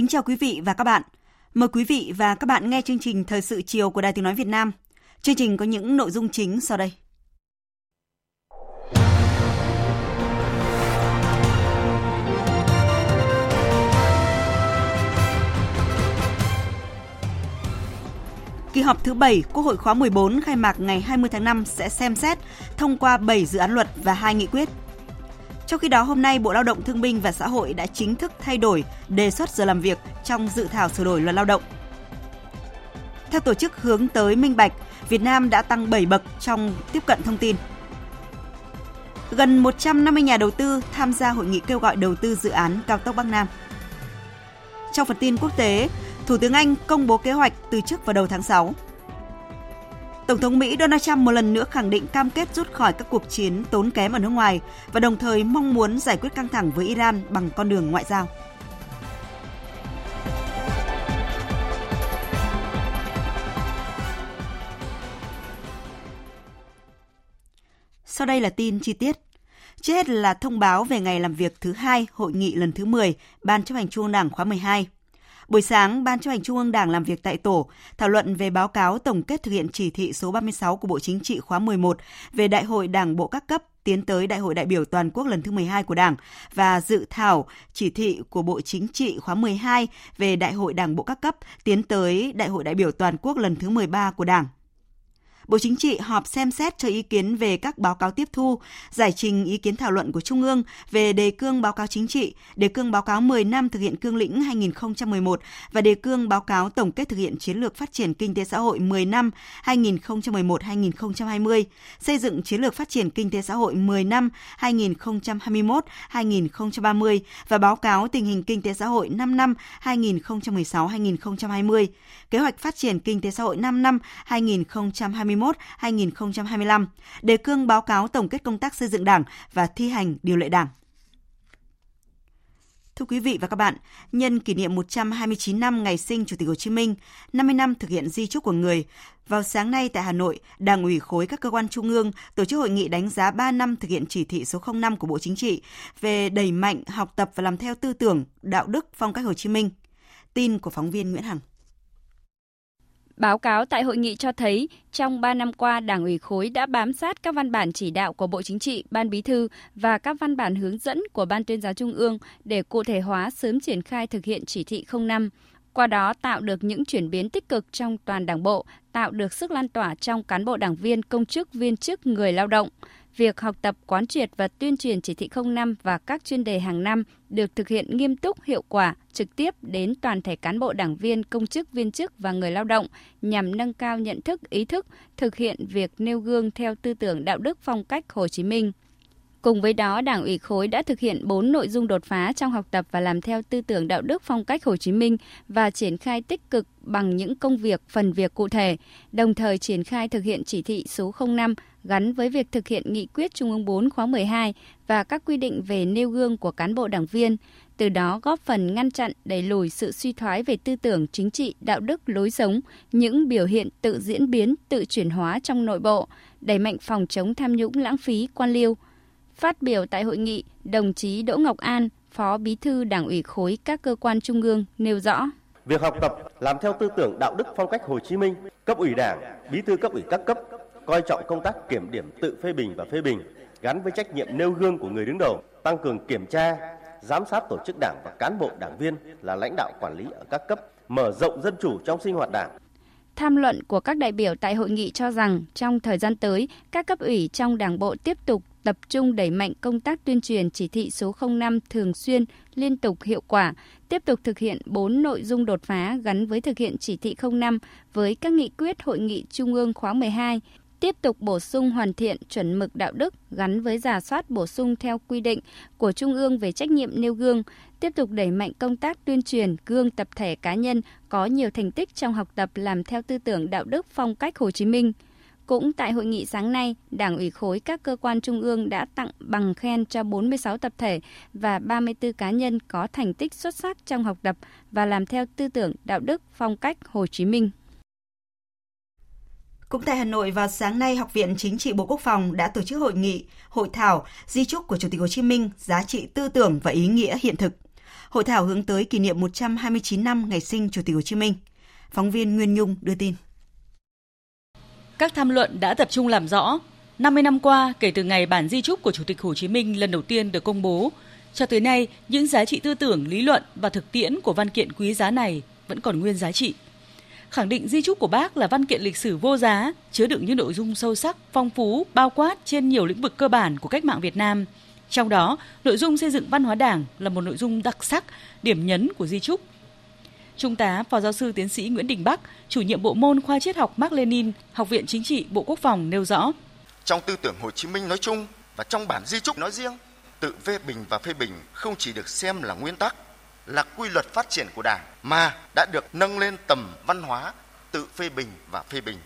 Kính chào quý vị và các bạn. Mời quý vị và các bạn nghe chương trình Thời sự chiều của Đài Tiếng Nói Việt Nam. Chương trình có những nội dung chính sau đây. Kỳ họp thứ 7 Quốc hội khóa 14 khai mạc ngày 20 tháng 5 sẽ xem xét thông qua 7 dự án luật và 2 nghị quyết. Trong khi đó, hôm nay Bộ Lao động Thương binh và Xã hội đã chính thức thay đổi đề xuất giờ làm việc trong dự thảo sửa đổi luật lao động. Theo tổ chức hướng tới minh bạch, Việt Nam đã tăng 7 bậc trong tiếp cận thông tin. Gần 150 nhà đầu tư tham gia hội nghị kêu gọi đầu tư dự án cao tốc Bắc Nam. Trong phần tin quốc tế, Thủ tướng Anh công bố kế hoạch từ chức vào đầu tháng 6. Tổng thống Mỹ Donald Trump một lần nữa khẳng định cam kết rút khỏi các cuộc chiến tốn kém ở nước ngoài và đồng thời mong muốn giải quyết căng thẳng với Iran bằng con đường ngoại giao. Sau đây là tin chi tiết. Trước hết là thông báo về ngày làm việc thứ hai hội nghị lần thứ 10 Ban chấp hành Trung ương Đảng khóa 12. Buổi sáng, Ban chấp hành Trung ương Đảng làm việc tại tổ, thảo luận về báo cáo tổng kết thực hiện chỉ thị số 36 của Bộ Chính trị khóa 11 về Đại hội Đảng bộ các cấp tiến tới Đại hội đại biểu toàn quốc lần thứ 12 của Đảng và dự thảo chỉ thị của Bộ Chính trị khóa 12 về Đại hội Đảng bộ các cấp tiến tới Đại hội đại biểu toàn quốc lần thứ 13 của Đảng. Bộ Chính trị họp xem xét cho ý kiến về các báo cáo tiếp thu, giải trình ý kiến thảo luận của Trung ương về đề cương báo cáo chính trị, đề cương báo cáo 10 năm thực hiện cương lĩnh 2011 và đề cương báo cáo tổng kết thực hiện chiến lược phát triển kinh tế xã hội 10 năm 2011-2020, xây dựng chiến lược phát triển kinh tế xã hội 10 năm 2021-2030 và báo cáo tình hình kinh tế xã hội 5 năm 2016-2020, kế hoạch phát triển kinh tế xã hội 5 năm 2021 2021-2025, đề cương báo cáo tổng kết công tác xây dựng Đảng và thi hành điều lệ Đảng. Thưa quý vị và các bạn, nhân kỷ niệm 129 năm ngày sinh Chủ tịch Hồ Chí Minh, 50 năm thực hiện di trúc của người, vào sáng nay tại Hà Nội, Đảng ủy khối các cơ quan trung ương tổ chức hội nghị đánh giá 3 năm thực hiện chỉ thị số 05 của Bộ Chính trị về đẩy mạnh học tập và làm theo tư tưởng, đạo đức, phong cách Hồ Chí Minh. Tin của phóng viên Nguyễn Hằng. Báo cáo tại hội nghị cho thấy, trong 3 năm qua, Đảng ủy khối đã bám sát các văn bản chỉ đạo của Bộ Chính trị, Ban Bí thư và các văn bản hướng dẫn của Ban tuyên giáo Trung ương để cụ thể hóa sớm triển khai thực hiện chỉ thị 05. Qua đó tạo được những chuyển biến tích cực trong toàn đảng bộ, tạo được sức lan tỏa trong cán bộ đảng viên, công chức, viên chức, người lao động – việc học tập quán triệt và tuyên truyền chỉ thị 05 và các chuyên đề hàng năm được thực hiện nghiêm túc, hiệu quả, trực tiếp đến toàn thể cán bộ đảng viên, công chức, viên chức và người lao động nhằm nâng cao nhận thức, ý thức, thực hiện việc nêu gương theo tư tưởng đạo đức phong cách Hồ Chí Minh. Cùng với đó, Đảng ủy khối đã thực hiện 4 nội dung đột phá trong học tập và làm theo tư tưởng đạo đức phong cách Hồ Chí Minh và triển khai tích cực bằng những công việc, phần việc cụ thể, đồng thời triển khai thực hiện chỉ thị số 05 gắn với việc thực hiện nghị quyết Trung ương 4 khóa 12 và các quy định về nêu gương của cán bộ đảng viên, từ đó góp phần ngăn chặn đẩy lùi sự suy thoái về tư tưởng chính trị, đạo đức, lối sống, những biểu hiện tự diễn biến, tự chuyển hóa trong nội bộ, đẩy mạnh phòng chống tham nhũng lãng phí, quan liêu. Phát biểu tại hội nghị, đồng chí Đỗ Ngọc An, Phó Bí thư Đảng ủy khối các cơ quan trung ương nêu rõ. Việc học tập làm theo tư tưởng đạo đức phong cách Hồ Chí Minh, cấp ủy Đảng, bí thư cấp ủy các cấp coi trọng công tác kiểm điểm tự phê bình và phê bình gắn với trách nhiệm nêu gương của người đứng đầu, tăng cường kiểm tra, giám sát tổ chức đảng và cán bộ đảng viên là lãnh đạo quản lý ở các cấp, mở rộng dân chủ trong sinh hoạt đảng. Tham luận của các đại biểu tại hội nghị cho rằng trong thời gian tới, các cấp ủy trong đảng bộ tiếp tục tập trung đẩy mạnh công tác tuyên truyền chỉ thị số 05 thường xuyên, liên tục hiệu quả, tiếp tục thực hiện 4 nội dung đột phá gắn với thực hiện chỉ thị 05 với các nghị quyết hội nghị Trung ương khóa 12, tiếp tục bổ sung hoàn thiện chuẩn mực đạo đức gắn với giả soát bổ sung theo quy định của Trung ương về trách nhiệm nêu gương, tiếp tục đẩy mạnh công tác tuyên truyền gương tập thể cá nhân có nhiều thành tích trong học tập làm theo tư tưởng đạo đức phong cách Hồ Chí Minh. Cũng tại hội nghị sáng nay, Đảng ủy khối các cơ quan trung ương đã tặng bằng khen cho 46 tập thể và 34 cá nhân có thành tích xuất sắc trong học tập và làm theo tư tưởng đạo đức phong cách Hồ Chí Minh. Cũng tại Hà Nội vào sáng nay, Học viện Chính trị Bộ Quốc phòng đã tổ chức hội nghị, hội thảo Di trúc của Chủ tịch Hồ Chí Minh, giá trị tư tưởng và ý nghĩa hiện thực. Hội thảo hướng tới kỷ niệm 129 năm ngày sinh Chủ tịch Hồ Chí Minh. Phóng viên Nguyên Nhung đưa tin. Các tham luận đã tập trung làm rõ 50 năm qua kể từ ngày bản di trúc của Chủ tịch Hồ Chí Minh lần đầu tiên được công bố, cho tới nay những giá trị tư tưởng, lý luận và thực tiễn của văn kiện quý giá này vẫn còn nguyên giá trị khẳng định di trúc của bác là văn kiện lịch sử vô giá, chứa đựng những nội dung sâu sắc, phong phú, bao quát trên nhiều lĩnh vực cơ bản của cách mạng Việt Nam. Trong đó, nội dung xây dựng văn hóa Đảng là một nội dung đặc sắc, điểm nhấn của di trúc. Trung tá Phó giáo sư tiến sĩ Nguyễn Đình Bắc, chủ nhiệm bộ môn khoa triết học Mark Lenin, Học viện Chính trị Bộ Quốc phòng nêu rõ: Trong tư tưởng Hồ Chí Minh nói chung và trong bản di trúc nói riêng, tự phê bình và phê bình không chỉ được xem là nguyên tắc là quy luật phát triển của Đảng mà đã được nâng lên tầm văn hóa tự phê bình và phê bình.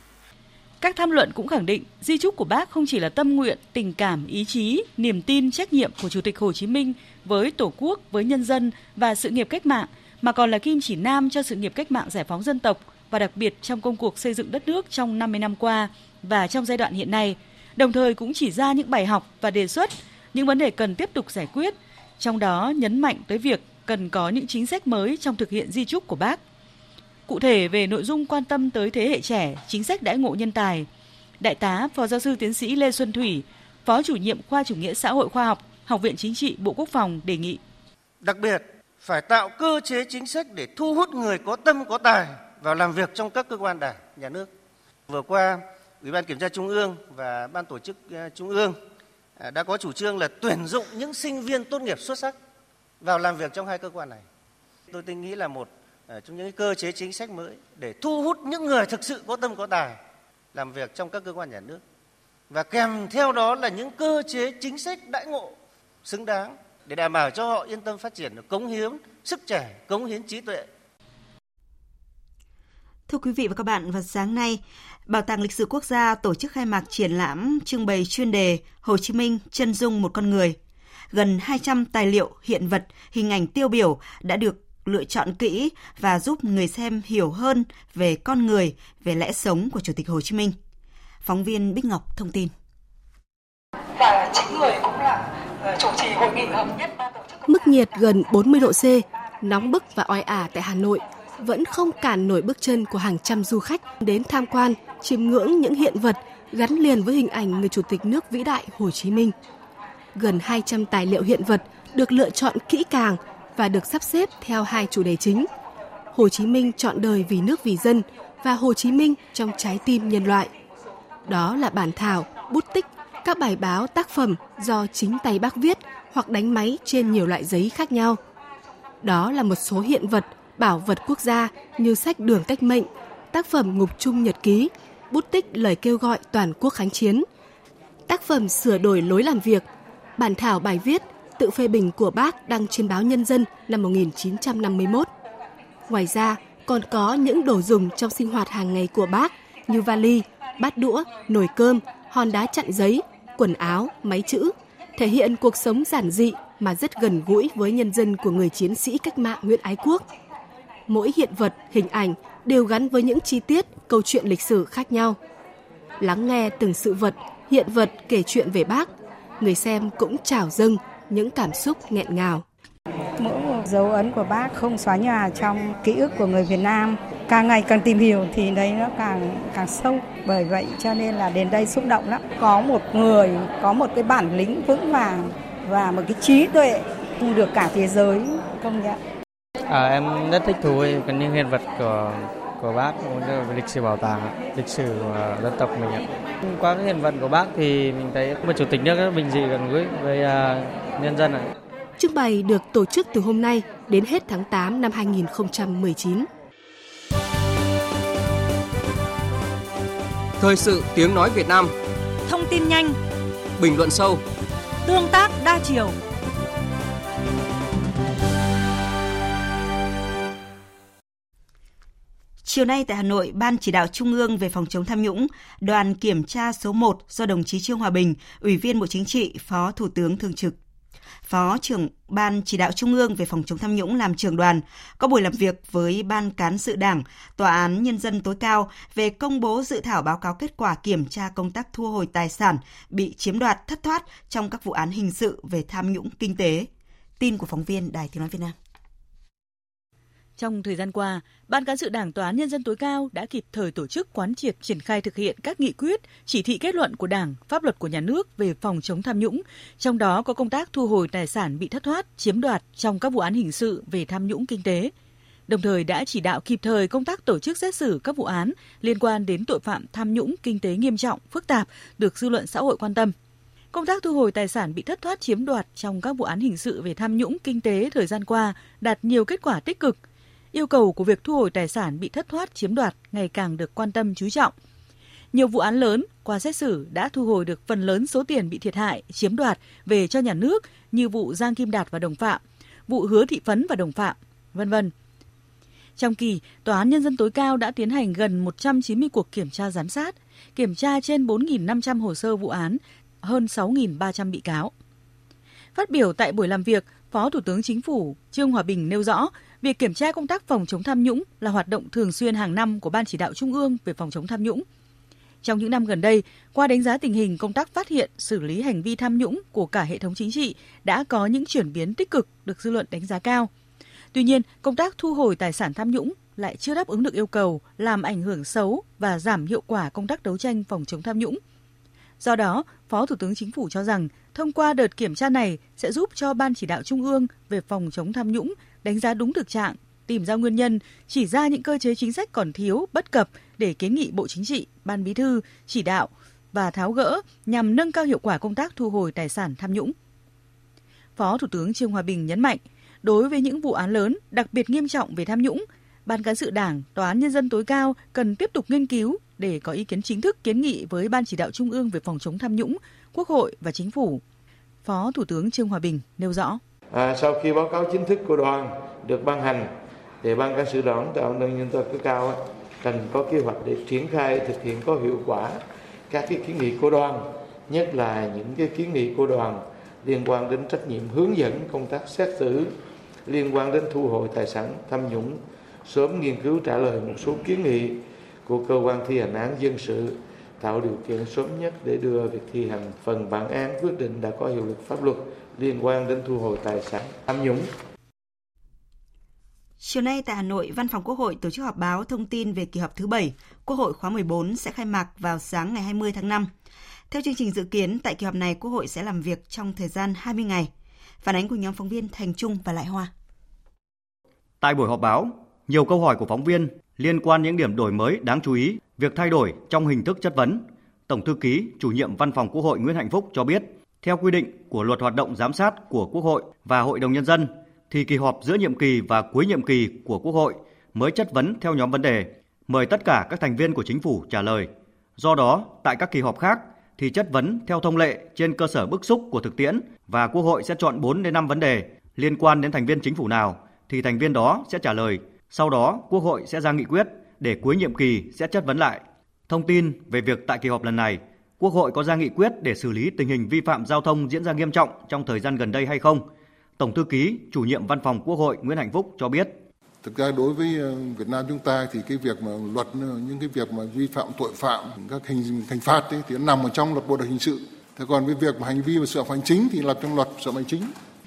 Các tham luận cũng khẳng định di trúc của bác không chỉ là tâm nguyện, tình cảm, ý chí, niềm tin, trách nhiệm của Chủ tịch Hồ Chí Minh với Tổ quốc, với nhân dân và sự nghiệp cách mạng, mà còn là kim chỉ nam cho sự nghiệp cách mạng giải phóng dân tộc và đặc biệt trong công cuộc xây dựng đất nước trong 50 năm qua và trong giai đoạn hiện nay, đồng thời cũng chỉ ra những bài học và đề xuất những vấn đề cần tiếp tục giải quyết, trong đó nhấn mạnh tới việc cần có những chính sách mới trong thực hiện di trúc của bác. Cụ thể về nội dung quan tâm tới thế hệ trẻ, chính sách đãi ngộ nhân tài, Đại tá Phó giáo sư tiến sĩ Lê Xuân Thủy, Phó chủ nhiệm khoa chủ nghĩa xã hội khoa học, Học viện Chính trị Bộ Quốc phòng đề nghị. Đặc biệt, phải tạo cơ chế chính sách để thu hút người có tâm có tài vào làm việc trong các cơ quan đảng, nhà nước. Vừa qua, Ủy ban Kiểm tra Trung ương và Ban Tổ chức ờ, Trung ương à, đã có chủ trương là tuyển dụng những sinh viên tốt nghiệp xuất sắc vào làm việc trong hai cơ quan này. Tôi tin nghĩ là một ờ, trong những cơ chế chính sách mới để thu hút những người thực sự có tâm có tài làm việc trong các cơ quan nhà nước. Và kèm theo đó là những cơ chế chính sách đãi ngộ xứng đáng để đảm bảo cho họ yên tâm phát triển cống hiến sức trẻ cống hiến trí tuệ. Thưa quý vị và các bạn, vào sáng nay, Bảo tàng Lịch sử Quốc gia tổ chức khai mạc triển lãm trưng bày chuyên đề Hồ Chí Minh chân dung một con người gần 200 tài liệu, hiện vật, hình ảnh tiêu biểu đã được lựa chọn kỹ và giúp người xem hiểu hơn về con người, về lẽ sống của Chủ tịch Hồ Chí Minh. Phóng viên Bích Ngọc thông tin. Và chính người cũng là ờ, chủ trì hội nghị hợp nhất ban tổ chức. Mức nhiệt gần 40 độ C, nóng bức và oi ả tại Hà Nội vẫn không cản nổi bước chân của hàng trăm du khách đến tham quan, chiêm ngưỡng những hiện vật gắn liền với hình ảnh người chủ tịch nước vĩ đại Hồ Chí Minh gần 200 tài liệu hiện vật được lựa chọn kỹ càng và được sắp xếp theo hai chủ đề chính. Hồ Chí Minh chọn đời vì nước vì dân và Hồ Chí Minh trong trái tim nhân loại. Đó là bản thảo, bút tích, các bài báo tác phẩm do chính tay bác viết hoặc đánh máy trên nhiều loại giấy khác nhau. Đó là một số hiện vật, bảo vật quốc gia như sách Đường Cách Mệnh, tác phẩm Ngục Trung Nhật Ký, bút tích lời kêu gọi toàn quốc kháng chiến, tác phẩm sửa đổi lối làm việc bản thảo bài viết tự phê bình của bác đăng trên báo Nhân dân năm 1951. Ngoài ra, còn có những đồ dùng trong sinh hoạt hàng ngày của bác như vali, bát đũa, nồi cơm, hòn đá chặn giấy, quần áo, máy chữ, thể hiện cuộc sống giản dị mà rất gần gũi với nhân dân của người chiến sĩ cách mạng Nguyễn Ái Quốc. Mỗi hiện vật, hình ảnh đều gắn với những chi tiết, câu chuyện lịch sử khác nhau. Lắng nghe từng sự vật, hiện vật kể chuyện về bác người xem cũng trào dâng những cảm xúc nghẹn ngào. Mỗi một dấu ấn của bác không xóa nhòa trong ký ức của người Việt Nam. Càng ngày càng tìm hiểu thì đấy nó càng càng sâu. Bởi vậy cho nên là đến đây xúc động lắm. Có một người có một cái bản lĩnh vững vàng và một cái trí tuệ được cả thế giới công nhận. À, em rất thích thú với những hiện vật của của bác lịch sử bảo tàng, lịch sử của dân tộc mình ạ. Qua cái hiện vật của bác thì mình thấy một chủ tịch nước rất bình dị gần gũi với uh, nhân dân ạ. Trưng bày được tổ chức từ hôm nay đến hết tháng 8 năm 2019. Thời sự tiếng nói Việt Nam Thông tin nhanh Bình luận sâu Tương tác đa chiều Chiều nay tại Hà Nội, Ban chỉ đạo Trung ương về phòng chống tham nhũng, đoàn kiểm tra số 1 do đồng chí Trương Hòa Bình, Ủy viên Bộ Chính trị, Phó Thủ tướng Thường trực Phó trưởng Ban chỉ đạo Trung ương về phòng chống tham nhũng làm trưởng đoàn, có buổi làm việc với Ban cán sự Đảng, Tòa án Nhân dân tối cao về công bố dự thảo báo cáo kết quả kiểm tra công tác thu hồi tài sản bị chiếm đoạt thất thoát trong các vụ án hình sự về tham nhũng kinh tế. Tin của phóng viên Đài Tiếng Nói Việt Nam. Trong thời gian qua, Ban cán sự Đảng Tòa án Nhân dân tối cao đã kịp thời tổ chức quán triệt triển khai thực hiện các nghị quyết, chỉ thị kết luận của Đảng, pháp luật của nhà nước về phòng chống tham nhũng, trong đó có công tác thu hồi tài sản bị thất thoát, chiếm đoạt trong các vụ án hình sự về tham nhũng kinh tế. Đồng thời đã chỉ đạo kịp thời công tác tổ chức xét xử các vụ án liên quan đến tội phạm tham nhũng kinh tế nghiêm trọng, phức tạp được dư luận xã hội quan tâm. Công tác thu hồi tài sản bị thất thoát chiếm đoạt trong các vụ án hình sự về tham nhũng kinh tế thời gian qua đạt nhiều kết quả tích cực – yêu cầu của việc thu hồi tài sản bị thất thoát chiếm đoạt ngày càng được quan tâm chú trọng. Nhiều vụ án lớn qua xét xử đã thu hồi được phần lớn số tiền bị thiệt hại, chiếm đoạt về cho nhà nước như vụ Giang Kim Đạt và đồng phạm, vụ Hứa Thị Phấn và đồng phạm, vân vân. Trong kỳ, Tòa án Nhân dân tối cao đã tiến hành gần 190 cuộc kiểm tra giám sát, kiểm tra trên 4.500 hồ sơ vụ án, hơn 6.300 bị cáo. Phát biểu tại buổi làm việc, Phó Thủ tướng Chính phủ Trương Hòa Bình nêu rõ, Việc kiểm tra công tác phòng chống tham nhũng là hoạt động thường xuyên hàng năm của Ban chỉ đạo Trung ương về phòng chống tham nhũng. Trong những năm gần đây, qua đánh giá tình hình công tác phát hiện, xử lý hành vi tham nhũng của cả hệ thống chính trị đã có những chuyển biến tích cực được dư luận đánh giá cao. Tuy nhiên, công tác thu hồi tài sản tham nhũng lại chưa đáp ứng được yêu cầu, làm ảnh hưởng xấu và giảm hiệu quả công tác đấu tranh phòng chống tham nhũng. Do đó, Phó Thủ tướng Chính phủ cho rằng thông qua đợt kiểm tra này sẽ giúp cho Ban chỉ đạo Trung ương về phòng chống tham nhũng đánh giá đúng thực trạng, tìm ra nguyên nhân, chỉ ra những cơ chế chính sách còn thiếu, bất cập để kiến nghị Bộ Chính trị, Ban Bí thư chỉ đạo và tháo gỡ nhằm nâng cao hiệu quả công tác thu hồi tài sản tham nhũng. Phó Thủ tướng Trương Hòa Bình nhấn mạnh, đối với những vụ án lớn đặc biệt nghiêm trọng về tham nhũng, Ban cán sự Đảng, Tòa án Nhân dân tối cao cần tiếp tục nghiên cứu để có ý kiến chính thức kiến nghị với Ban chỉ đạo Trung ương về phòng chống tham nhũng, Quốc hội và Chính phủ. Phó Thủ tướng Trương Hòa Bình nêu rõ. À, sau khi báo cáo chính thức của đoàn được ban hành, thì ban cán sự đảng tạo nên nhân dân tối cao cần có kế hoạch để triển khai thực hiện có hiệu quả các cái kiến nghị của đoàn, nhất là những cái kiến nghị của đoàn liên quan đến trách nhiệm hướng dẫn công tác xét xử liên quan đến thu hồi tài sản tham nhũng sớm nghiên cứu trả lời một số kiến nghị của cơ quan thi hành án dân sự tạo điều kiện sớm nhất để đưa việc thi hành phần bản án quyết định đã có hiệu lực pháp luật liên quan đến thu hồi tài sản tham nhũng. Chiều nay tại Hà Nội, Văn phòng Quốc hội tổ chức họp báo thông tin về kỳ họp thứ 7, Quốc hội khóa 14 sẽ khai mạc vào sáng ngày 20 tháng 5. Theo chương trình dự kiến, tại kỳ họp này Quốc hội sẽ làm việc trong thời gian 20 ngày. Phản ánh của nhóm phóng viên Thành Trung và Lại Hoa. Tại buổi họp báo, nhiều câu hỏi của phóng viên liên quan những điểm đổi mới đáng chú ý, việc thay đổi trong hình thức chất vấn. Tổng thư ký, chủ nhiệm Văn phòng Quốc hội Nguyễn Hạnh Phúc cho biết, theo quy định của Luật hoạt động giám sát của Quốc hội và Hội đồng nhân dân thì kỳ họp giữa nhiệm kỳ và cuối nhiệm kỳ của Quốc hội mới chất vấn theo nhóm vấn đề, mời tất cả các thành viên của chính phủ trả lời. Do đó, tại các kỳ họp khác thì chất vấn theo thông lệ trên cơ sở bức xúc của thực tiễn và Quốc hội sẽ chọn 4 đến 5 vấn đề liên quan đến thành viên chính phủ nào thì thành viên đó sẽ trả lời. Sau đó, Quốc hội sẽ ra nghị quyết để cuối nhiệm kỳ sẽ chất vấn lại. Thông tin về việc tại kỳ họp lần này, Quốc hội có ra nghị quyết để xử lý tình hình vi phạm giao thông diễn ra nghiêm trọng trong thời gian gần đây hay không? Tổng thư ký, chủ nhiệm Văn phòng Quốc hội Nguyễn Hạnh Phúc cho biết. Thực ra đối với ờ, Việt Nam chúng ta thì cái việc mà luật ờ, những cái việc mà vi phạm tội phạm các hình thành phạt ấy, thì nó nằm ở trong luật bộ luật hình sự. Thế còn cái việc mà hành vi và sự hành chính thì lập trong luật sự hành chính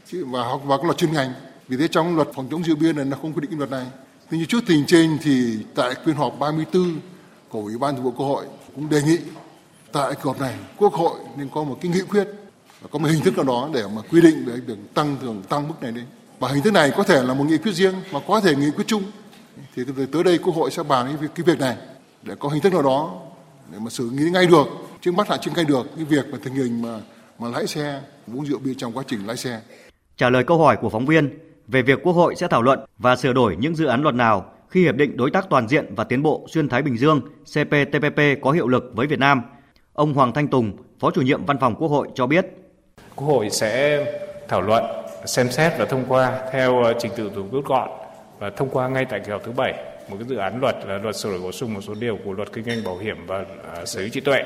chứ và hoặc và các luật chuyên ngành. Vì thế trong luật phòng chống rượu bia này nó không quy định luật này. Tuy nhiên trước tình trên thì tại phiên họp 34 của Ủy ban Thường vụ Quốc hội cũng đề nghị tại kỳ họp này Quốc hội nên có một cái nghị quyết và có một hình thức nào đó để mà quy định về việc tăng thường tăng mức này lên và hình thức này có thể là một nghị quyết riêng mà có thể nghị quyết chung. Thì tới đây Quốc hội sẽ bàn cái việc, cái việc này để có hình thức nào đó để mà xử lý ngay được, trước mắt là trên ngay được cái việc mà tình hình mà mà lái xe uống rượu bia trong quá trình lái xe. Trả lời câu hỏi của phóng viên về việc Quốc hội sẽ thảo luận và sửa đổi những dự án luật nào khi hiệp định đối tác toàn diện và tiến bộ xuyên Thái Bình Dương CPTPP có hiệu lực với Việt Nam, ông Hoàng Thanh Tùng, Phó chủ nhiệm Văn phòng Quốc hội cho biết. Quốc hội sẽ thảo luận, xem xét và thông qua theo ờ, trình tự rút gọn và thông qua ngay tại kỳ họp thứ bảy một cái dự án luật là luật sửa đổi bổ sung một số điều của luật kinh doanh bảo hiểm và uh, sở hữu trí tuệ.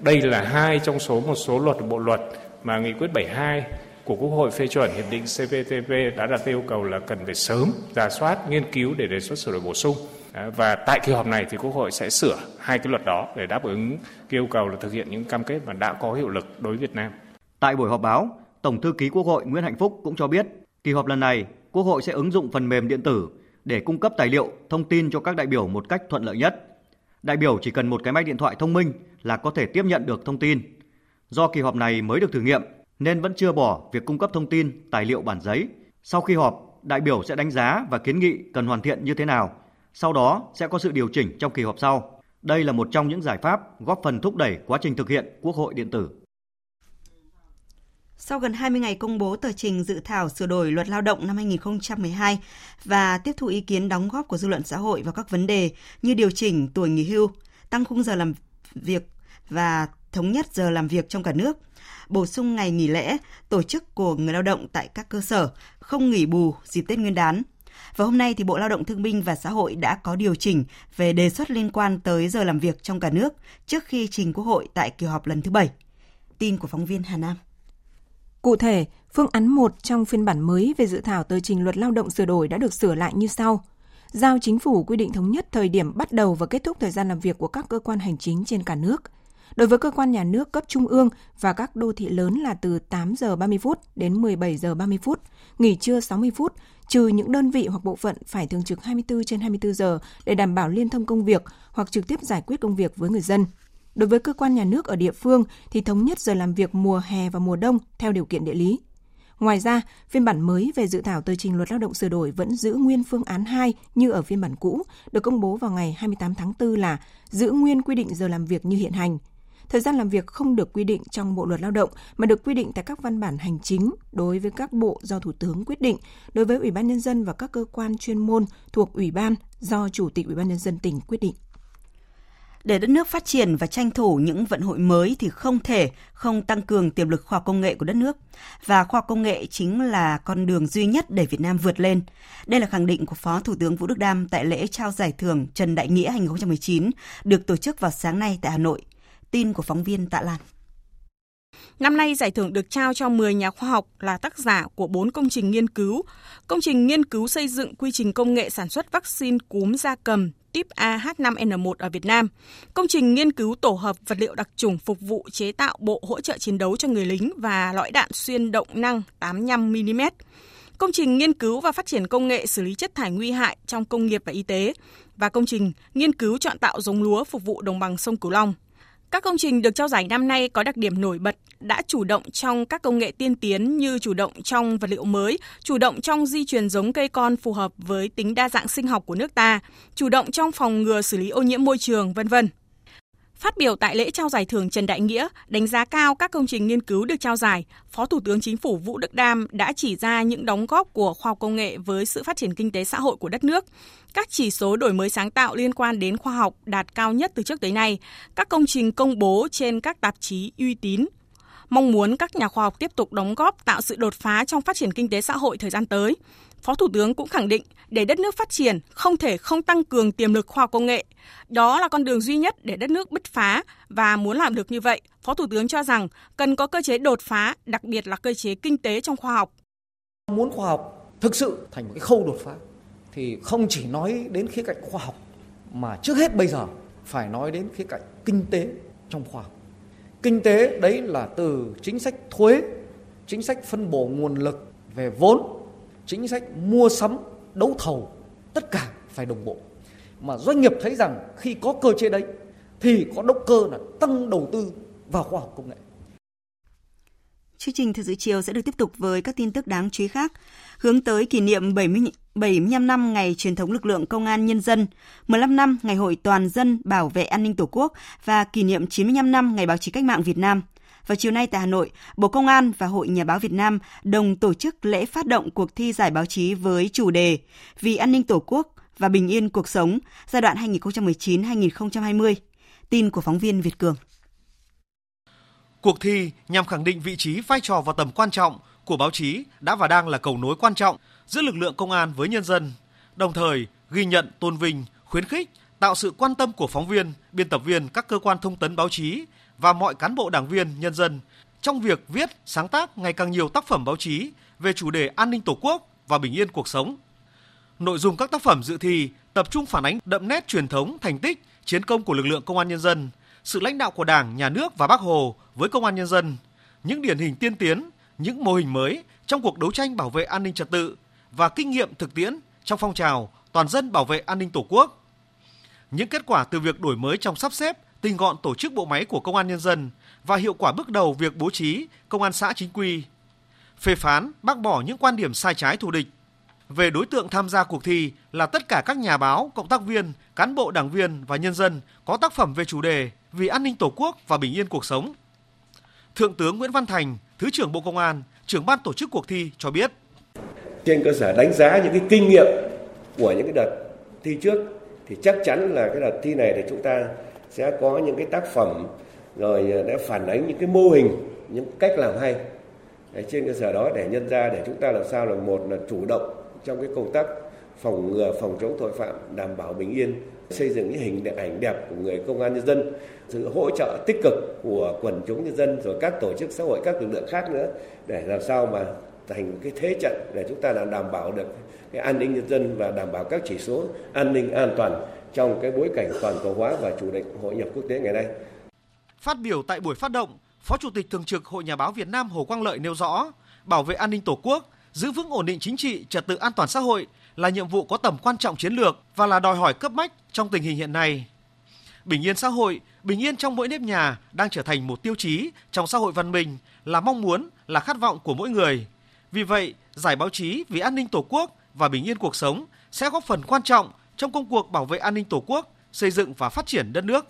Đây là hai trong số một số luật bộ luật mà nghị quyết 72 của Quốc hội phê chuẩn hiệp định CPTP đã đặt yêu cầu là cần phải sớm giả soát, nghiên cứu để đề xuất sửa đổi bổ sung. Dạ, và tại kỳ họp này thì Quốc hội sẽ sửa hai cái luật đó để đáp ứng yêu cầu là thực hiện những cam kết mà đã có hiệu lực đối với Việt Nam. Tại buổi họp báo, Tổng thư ký Quốc hội Nguyễn Hạnh Phúc cũng cho biết, kỳ họp lần này Quốc hội sẽ ứng dụng phần mềm điện tử để cung cấp tài liệu, thông tin cho các đại biểu một cách thuận lợi nhất. Đại biểu chỉ cần một cái máy điện thoại thông minh là có thể tiếp nhận được thông tin. Do kỳ họp này mới được thử nghiệm nên vẫn chưa bỏ việc cung cấp thông tin, tài liệu bản giấy. Sau khi họp, đại biểu sẽ đánh giá và kiến nghị cần hoàn thiện như thế nào. Sau đó sẽ có sự điều chỉnh trong kỳ họp sau. Đây là một trong những giải pháp góp phần thúc đẩy quá trình thực hiện Quốc hội điện tử. Sau gần 20 ngày công bố tờ trình dự thảo sửa đổi luật lao động năm 2012 và tiếp thu ý kiến đóng góp của dư luận xã hội vào các vấn đề như điều chỉnh tuổi nghỉ hưu, tăng khung giờ làm việc và thống nhất giờ làm việc trong cả nước, bổ sung ngày nghỉ lễ, tổ chức của người lao động tại các cơ sở, không nghỉ bù dịp Tết Nguyên đán. Và hôm nay thì Bộ Lao động Thương binh và Xã hội đã có điều chỉnh về đề xuất liên quan tới giờ làm việc trong cả nước trước khi trình Quốc hội tại kỳ họp lần thứ 7. Tin của phóng viên Hà Nam. Cụ thể, phương án 1 trong phiên bản mới về dự thảo tờ trình luật lao động sửa đổi đã được sửa lại như sau. Giao chính phủ quy định thống nhất thời điểm bắt đầu và kết thúc thời gian làm việc của các cơ quan hành chính trên cả nước. Đối với cơ quan nhà nước cấp trung ương và các đô thị lớn là từ 8 giờ 30 phút đến 17 giờ 30 phút, nghỉ trưa 60 phút, trừ những đơn vị hoặc bộ phận phải thường trực 24 trên 24 giờ để đảm bảo liên thông công việc hoặc trực tiếp giải quyết công việc với người dân. Đối với cơ quan nhà nước ở địa phương thì thống nhất giờ làm việc mùa hè và mùa đông theo điều kiện địa lý. Ngoài ra, phiên bản mới về dự thảo tờ trình luật lao động sửa đổi vẫn giữ nguyên phương án 2 như ở phiên bản cũ, được công bố vào ngày 28 tháng 4 là giữ nguyên quy định giờ làm việc như hiện hành. Thời gian làm việc không được quy định trong Bộ luật Lao động mà được quy định tại các văn bản hành chính đối với các bộ do Thủ tướng quyết định, đối với Ủy ban nhân dân và các cơ quan chuyên môn thuộc Ủy ban do Chủ tịch Ủy ban nhân dân tỉnh quyết định. Để đất nước phát triển và tranh thủ những vận hội mới thì không thể không tăng cường tiềm lực khoa học công nghệ của đất nước. Và khoa học công nghệ chính là con đường duy nhất để Việt Nam vượt lên. Đây là khẳng định của Phó Thủ tướng Vũ Đức Đam tại lễ trao giải thưởng Trần Đại Nghĩa 2019 được tổ chức vào sáng nay tại Hà Nội. Tin của phóng viên Tạ Lan. Năm nay, giải thưởng được trao cho 10 nhà khoa học là tác giả của 4 công trình nghiên cứu. Công trình nghiên cứu xây dựng quy trình công nghệ sản xuất vaccine cúm da cầm type AH5N1 ở Việt Nam. Công trình nghiên cứu tổ hợp vật liệu đặc trùng phục vụ chế tạo bộ hỗ trợ chiến đấu cho người lính và lõi đạn xuyên động năng 85mm. Công trình nghiên cứu và phát triển công nghệ xử lý chất thải nguy hại trong công nghiệp và y tế và công trình nghiên cứu chọn tạo giống lúa phục vụ đồng bằng sông Cửu Long. Các công trình được trao giải năm nay có đặc điểm nổi bật, đã chủ động trong các công nghệ tiên tiến như chủ động trong vật liệu mới, chủ động trong di truyền giống cây con phù hợp với tính đa dạng sinh học của nước ta, chủ động trong phòng ngừa xử lý ô nhiễm môi trường, vân vân. Phát biểu tại lễ trao giải thưởng Trần Đại Nghĩa, đánh giá cao các công trình nghiên cứu được trao giải, Phó Thủ tướng Chính phủ Vũ Đức Đam đã chỉ ra những đóng góp của khoa học công nghệ với sự phát triển kinh tế xã hội của đất nước. Các chỉ số đổi mới sáng tạo liên quan đến khoa học đạt cao nhất từ trước tới nay, các công trình công bố trên các tạp chí uy tín, mong muốn các nhà khoa học tiếp tục đóng góp tạo sự đột phá trong phát triển kinh tế xã hội thời gian tới. Phó Thủ tướng cũng khẳng định để đất nước phát triển không thể không tăng cường tiềm lực khoa học công nghệ. Đó là con đường duy nhất để đất nước bứt phá và muốn làm được như vậy, Phó Thủ tướng cho rằng cần có cơ chế đột phá, đặc biệt là cơ chế kinh tế trong khoa học. Muốn khoa học thực sự thành một cái khâu đột phá thì không chỉ nói đến khía cạnh khoa học mà trước hết bây giờ phải nói đến khía cạnh kinh tế trong khoa học. Kinh tế đấy là từ chính sách thuế, chính sách phân bổ nguồn lực về vốn, chính sách mua sắm, đấu thầu, tất cả phải đồng bộ. Mà doanh nghiệp thấy rằng khi có cơ chế đấy thì có động cơ là tăng đầu tư vào khoa học công nghệ. Chương trình Thời sự chiều sẽ được tiếp tục với các tin tức đáng chú ý khác. Hướng tới kỷ niệm 70, 75 năm ngày truyền thống lực lượng công an nhân dân, 15 năm ngày hội toàn dân bảo vệ an ninh Tổ quốc và kỷ niệm 95 năm ngày báo chí cách mạng Việt Nam. Vào chiều nay tại Hà Nội, Bộ Công an và Hội Nhà báo Việt Nam đồng tổ chức lễ phát động cuộc thi giải báo chí với chủ đề Vì an ninh Tổ quốc và bình yên cuộc sống giai đoạn 2019-2020. Tin của phóng viên Việt Cường. Cuộc thi nhằm khẳng định vị trí, vai trò và tầm quan trọng của báo chí đã và đang là cầu nối quan trọng giữa lực lượng công an với nhân dân, đồng thời ghi nhận, tôn vinh, khuyến khích, tạo sự quan tâm của phóng viên, biên tập viên các cơ quan thông tấn báo chí và mọi cán bộ đảng viên, nhân dân trong việc viết, sáng tác ngày càng nhiều tác phẩm báo chí về chủ đề an ninh Tổ quốc và bình yên cuộc sống. Nội dung các tác phẩm dự thi tập trung phản ánh đậm nét truyền thống, thành tích, chiến công của lực lượng công an nhân dân, sự lãnh đạo của Đảng, Nhà nước và Bác Hồ với công an nhân dân, những điển hình tiên tiến, những mô hình mới trong cuộc đấu tranh bảo vệ an ninh trật tự và kinh nghiệm thực tiễn trong phong trào toàn dân bảo vệ an ninh Tổ quốc. Những kết quả từ việc đổi mới trong sắp xếp, tinh gọn tổ chức bộ máy của công an nhân dân và hiệu quả bước đầu việc bố trí công an xã chính quy. Phê phán, bác bỏ những quan điểm sai trái thù địch. Về đối tượng tham gia cuộc thi là tất cả các nhà báo, cộng tác viên, cán bộ đảng viên và nhân dân có tác phẩm về chủ đề vì an ninh Tổ quốc và bình yên cuộc sống. Thượng tướng Nguyễn Văn Thành, Thứ trưởng Bộ Công an, trưởng ban tổ chức cuộc thi cho biết. Trên cơ sở đánh giá những cái kinh nghiệm của những cái đợt thi trước thì chắc chắn là cái đợt thi này thì chúng ta sẽ có những cái tác phẩm rồi ờ, đã phản ánh những cái mô hình, những cách làm hay. Đấy, trên cơ sở đó để nhân ra để chúng ta làm sao là một là chủ động trong cái công tác phòng ngừa phòng chống tội phạm đảm bảo bình yên xây dựng những hình ảnh đẹp của người công an nhân dân sự hỗ trợ tích cực của quần chúng nhân dân rồi các tổ chức xã hội các lực lượng khác nữa để làm sao mà thành cái thế trận để chúng ta là đảm bảo được cái an ninh nhân dân và đảm bảo các chỉ số an ninh an toàn trong cái bối cảnh toàn cầu hóa và chủ định hội nhập quốc tế ngày nay. Phát biểu tại buổi phát động, Phó Chủ tịch Thường trực Hội Nhà báo Việt Nam Hồ Quang Lợi nêu rõ, bảo vệ an ninh Tổ quốc, giữ vững ổn định chính trị, trật tự an toàn xã hội là nhiệm vụ có tầm quan trọng chiến lược và là đòi hỏi cấp bách trong tình hình hiện nay. Bình yên xã hội, bình yên trong mỗi nếp nhà đang trở thành một tiêu chí trong xã hội văn minh, là mong muốn, là khát vọng của mỗi người. Vì vậy, giải báo chí vì an ninh Tổ quốc và bình yên cuộc sống sẽ góp phần quan trọng trong công cuộc bảo vệ an ninh Tổ quốc, xây dựng và phát triển đất nước.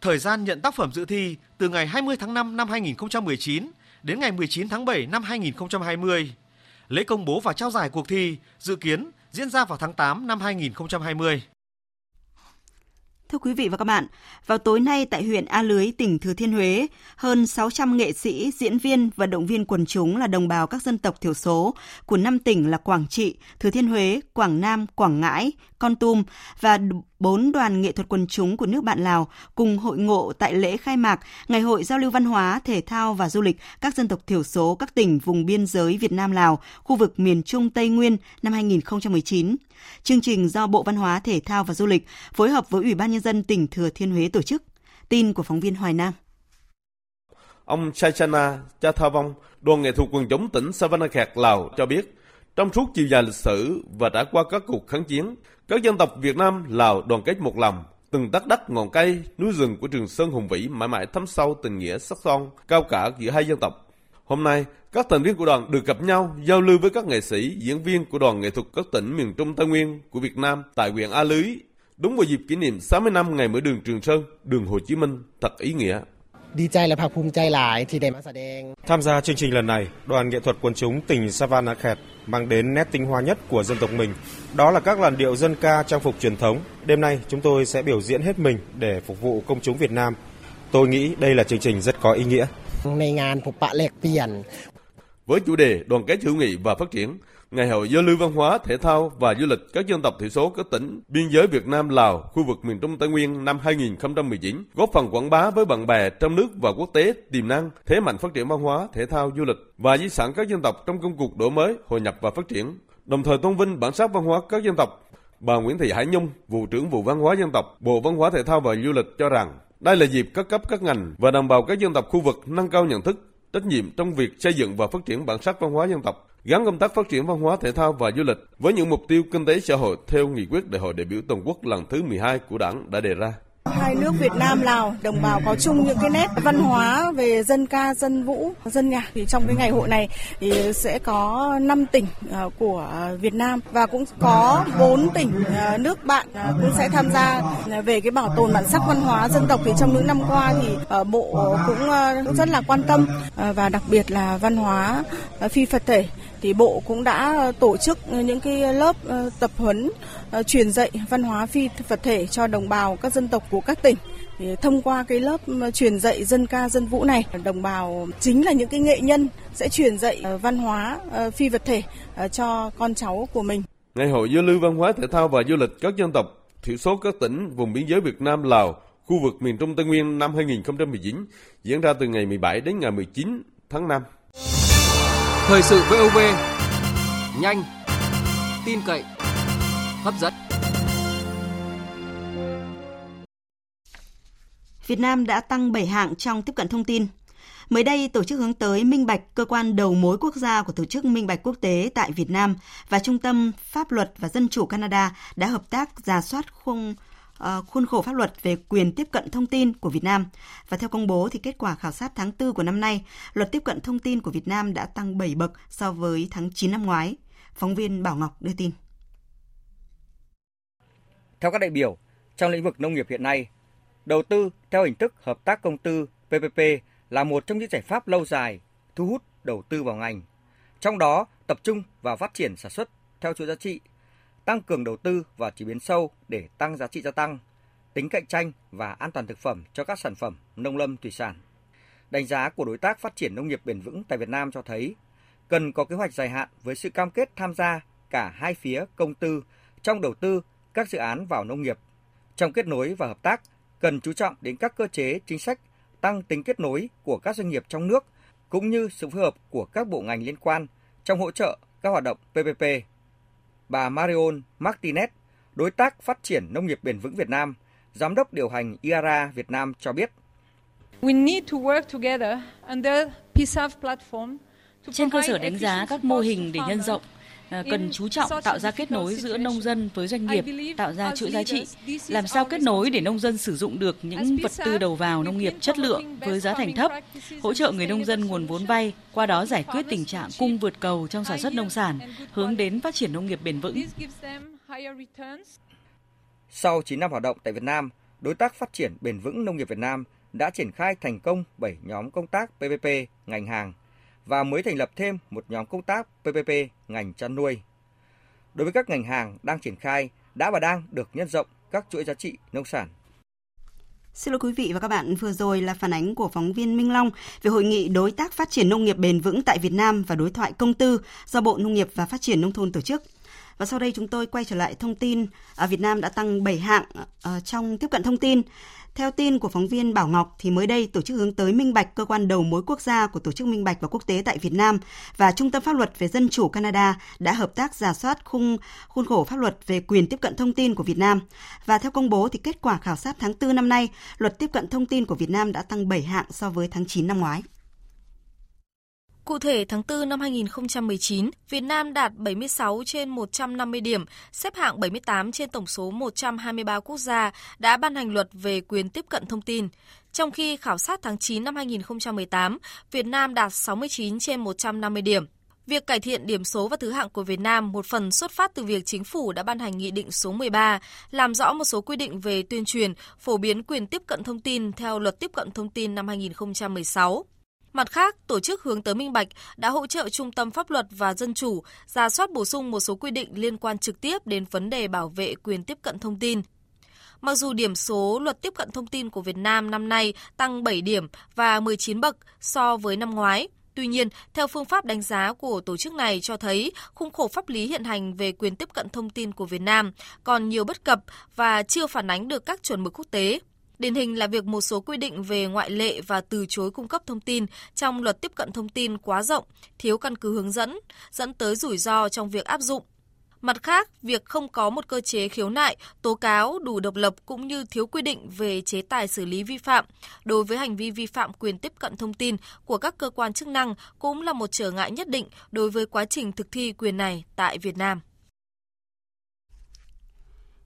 Thời gian nhận tác phẩm dự thi từ ngày 20 tháng 5 năm 2019 đến ngày 19 tháng 7 năm 2020. Lễ công bố và trao giải cuộc thi dự kiến diễn ra vào tháng 8 năm 2020. Thưa quý vị và các bạn, vào tối nay tại huyện A Lưới, tỉnh Thừa Thiên Huế, hơn 600 nghệ sĩ, diễn viên, vận động viên quần chúng là đồng bào các dân tộc thiểu số của năm tỉnh là Quảng Trị, Thừa Thiên Huế, Quảng Nam, Quảng Ngãi, Con Tum và bốn đoàn nghệ thuật quần chúng của nước bạn Lào cùng hội ngộ tại lễ khai mạc Ngày hội giao lưu văn hóa, thể thao và du lịch các dân tộc thiểu số các tỉnh vùng biên giới Việt Nam Lào, khu vực miền Trung Tây Nguyên năm 2019. Chương trình do Bộ Văn hóa, Thể thao và Du lịch phối hợp với Ủy ban nhân dân tỉnh Thừa Thiên Huế tổ chức. Tin của phóng viên Hoài Nam. Ông Chaichana Chathavong, đoàn nghệ thuật quần chúng tỉnh Savanakhet, Lào cho biết, trong suốt chiều dài lịch sử và đã qua các cuộc kháng chiến, các dân tộc Việt Nam, Lào đoàn kết một lòng, từng tắt đất ngọn cây, núi rừng của Trường Sơn hùng vĩ mãi mãi thấm sâu tình nghĩa sắc son, cao cả giữa hai dân tộc. Hôm nay, các thành viên của đoàn được gặp nhau, giao lưu với các nghệ sĩ, diễn viên của đoàn nghệ thuật các tỉnh miền Trung Tây Nguyên của Việt Nam tại huyện A Lưới, đúng vào dịp kỷ niệm 60 năm ngày mở đường Trường Sơn, đường Hồ Chí Minh, thật ý nghĩa ดีใจและภาคภูมิใจหลายที่ได้มาแสดง Tham gia chương trình lần này, đoàn nghệ thuật quần chúng tỉnh Savanakhet mang đến nét tinh hoa nhất của dân tộc mình. Đó là các làn điệu dân ca trang phục truyền thống. Đêm nay chúng tôi sẽ biểu diễn hết mình để phục vụ công chúng Việt Nam. Tôi nghĩ đây là chương trình rất có ý nghĩa. ในงานพบปะแลกเปลี่ยน Với chủ đề đoàn kết hữu nghị và phát triển, Ngày hội giao lưu văn hóa, thể thao và du lịch các dân tộc thiểu số các tỉnh biên giới Việt Nam, Lào, khu vực miền Trung Tây Nguyên năm 2019 góp phần quảng bá với bạn bè trong nước và quốc tế tiềm năng, thế mạnh phát triển văn hóa, thể thao, du lịch và di sản các dân tộc trong công cuộc đổi mới, hội nhập và phát triển, đồng thời tôn vinh bản sắc văn hóa các dân tộc. Bà Nguyễn Thị Hải Nhung, vụ trưởng vụ văn hóa dân tộc, Bộ Văn hóa Thể thao và Du lịch cho rằng đây là dịp các cấp các ngành và đồng bào các dân tộc khu vực nâng cao nhận thức, trách nhiệm trong việc xây dựng và phát triển bản sắc văn hóa dân tộc, gắn công tác phát triển văn hóa thể thao và du lịch với những mục tiêu kinh tế xã hội theo nghị quyết đại hội đại biểu toàn quốc lần thứ 12 của Đảng đã đề ra. Hai nước Việt Nam Lào đồng bào có chung những cái nét văn hóa về dân ca, dân vũ, dân nhạc. Thì trong cái ngày hội này thì sẽ có 5 tỉnh à, của Việt Nam và cũng có 4 tỉnh à, nước bạn à, cũng sẽ tham gia về cái bảo tồn bản sắc văn hóa dân tộc thì trong những năm qua thì bộ cũng rất là quan tâm và đặc biệt là văn hóa phi vật thể thì bộ cũng đã tổ chức những cái lớp ờ, tập huấn ờ, truyền dạy văn hóa phi vật thể cho đồng bào các dân tộc của các tỉnh thì thông qua cái lớp ờ, truyền dạy dân ca, dân vũ này, đồng bào chính là những cái nghệ nhân sẽ truyền dạy văn hóa phi vật thể cho con cháu của mình. Ngày hội giao lưu văn hóa thể thao và du lịch các dân tộc, thiểu số các tỉnh, vùng biên giới Việt Nam, Lào, khu vực miền Trung Tây Nguyên năm 2019 diễn ra từ ngày 17 đến ngày 19 tháng 5. Thời sự VOV nhanh, tin cậy, hấp dẫn. Việt Nam đã tăng 7 hạng trong tiếp cận thông tin. Mới đây, tổ chức hướng tới minh bạch cơ quan đầu mối quốc gia của tổ chức minh bạch quốc tế tại Việt Nam và Trung tâm Pháp luật và Dân chủ Canada đã hợp tác giả soát khung Ờ, khuôn khổ pháp luật về quyền tiếp cận thông tin của Việt Nam. Và theo công bố thì kết quả khảo sát tháng 4 của năm nay, luật tiếp cận thông tin của Việt Nam đã tăng 7 bậc so với tháng 9 năm ngoái. Phóng viên Bảo Ngọc đưa tin. Theo các đại biểu, trong lĩnh vực nông nghiệp hiện nay, đầu tư theo hình thức hợp tác công tư PPP là một trong những giải pháp lâu dài thu hút đầu tư vào ngành. Trong đó tập trung vào phát triển sản xuất theo chuỗi giá trị tăng cường đầu tư vào chế biến sâu để tăng giá trị gia tăng, tính cạnh tranh và an toàn thực phẩm cho các sản phẩm nông lâm thủy sản. Đánh giá của đối tác phát triển nông nghiệp bền vững tại Việt Nam cho thấy cần có kế hoạch dài hạn với sự cam kết tham gia cả hai phía công tư trong đầu tư các dự án vào nông nghiệp. Trong kết nối và hợp tác, cần chú trọng đến các cơ chế chính sách tăng tính kết nối của các doanh nghiệp trong nước cũng như sự phối hợp của các bộ ngành liên quan trong hỗ trợ các hoạt động PPP bà Marion Martinez, đối tác phát triển nông nghiệp bền vững Việt Nam, giám đốc điều hành IARA Việt Nam cho biết. Trên cơ sở đánh giá các mô hình để nhân rộng, cần chú trọng tạo ra kết nối giữa nông dân với doanh nghiệp, tạo ra chuỗi giá trị, làm sao kết nối để nông dân sử dụng được những vật tư đầu vào nông nghiệp chất lượng với giá thành thấp, hỗ trợ người nông dân nguồn vốn vay, qua đó giải quyết tình trạng cung vượt cầu trong sản xuất nông sản, hướng đến phát triển nông nghiệp bền vững. Sau 9 năm hoạt động tại Việt Nam, đối tác phát triển bền vững nông nghiệp Việt Nam đã triển khai thành công 7 nhóm công tác PPP ngành hàng và mới thành lập thêm một nhóm công tác PPP ngành chăn nuôi. Đối với các ngành hàng đang triển khai, đã và đang được nhân rộng các chuỗi giá trị nông sản. Xin lỗi quý vị và các bạn, vừa rồi là phản ánh của phóng viên Minh Long về hội nghị đối tác phát triển nông nghiệp bền vững tại Việt Nam và đối thoại công tư do Bộ Nông nghiệp và Phát triển Nông thôn tổ chức. Và sau đây chúng tôi quay trở lại thông tin, à, Việt Nam đã tăng 7 hạng à, trong tiếp cận thông tin. Theo tin của phóng viên Bảo Ngọc thì mới đây tổ chức hướng tới minh bạch cơ quan đầu mối quốc gia của tổ chức minh bạch và quốc tế tại Việt Nam và Trung tâm pháp luật về dân chủ Canada đã hợp tác giả soát khung khuôn khổ pháp luật về quyền tiếp cận thông tin của Việt Nam. Và theo công bố thì kết quả khảo sát tháng 4 năm nay, luật tiếp cận thông tin của Việt Nam đã tăng 7 hạng so với tháng 9 năm ngoái. Cụ thể, tháng 4 năm 2019, Việt Nam đạt 76 trên 150 điểm, xếp hạng 78 trên tổng số 123 quốc gia đã ban hành luật về quyền tiếp cận thông tin. Trong khi khảo sát tháng 9 năm 2018, Việt Nam đạt 69 trên 150 điểm. Việc cải thiện điểm số và thứ hạng của Việt Nam một phần xuất phát từ việc chính phủ đã ban hành Nghị định số 13, làm rõ một số quy định về tuyên truyền, phổ biến quyền tiếp cận thông tin theo Luật Tiếp cận Thông tin năm 2016. Mặt khác, tổ chức hướng tới minh bạch đã hỗ trợ Trung tâm Pháp luật và Dân chủ ra soát bổ sung một số quy định liên quan trực tiếp đến vấn đề bảo vệ quyền tiếp cận thông tin. Mặc dù điểm số luật tiếp cận thông tin của Việt Nam năm nay tăng 7 điểm và 19 bậc so với năm ngoái, Tuy nhiên, theo phương pháp đánh giá của tổ chức này cho thấy khung khổ pháp lý hiện hành về quyền tiếp cận thông tin của Việt Nam còn nhiều bất cập và chưa phản ánh được các chuẩn mực quốc tế. Điển hình là việc một số quy định về ngoại lệ và từ chối cung cấp thông tin trong luật tiếp cận thông tin quá rộng, thiếu căn cứ hướng dẫn, dẫn tới rủi ro trong việc áp dụng. Mặt khác, việc không có một cơ chế khiếu nại, tố cáo đủ độc lập cũng như thiếu quy định về chế tài xử lý vi phạm đối với hành vi vi phạm quyền tiếp cận thông tin của các cơ quan chức năng cũng là một trở ngại nhất định đối với quá trình thực thi quyền này tại Việt Nam.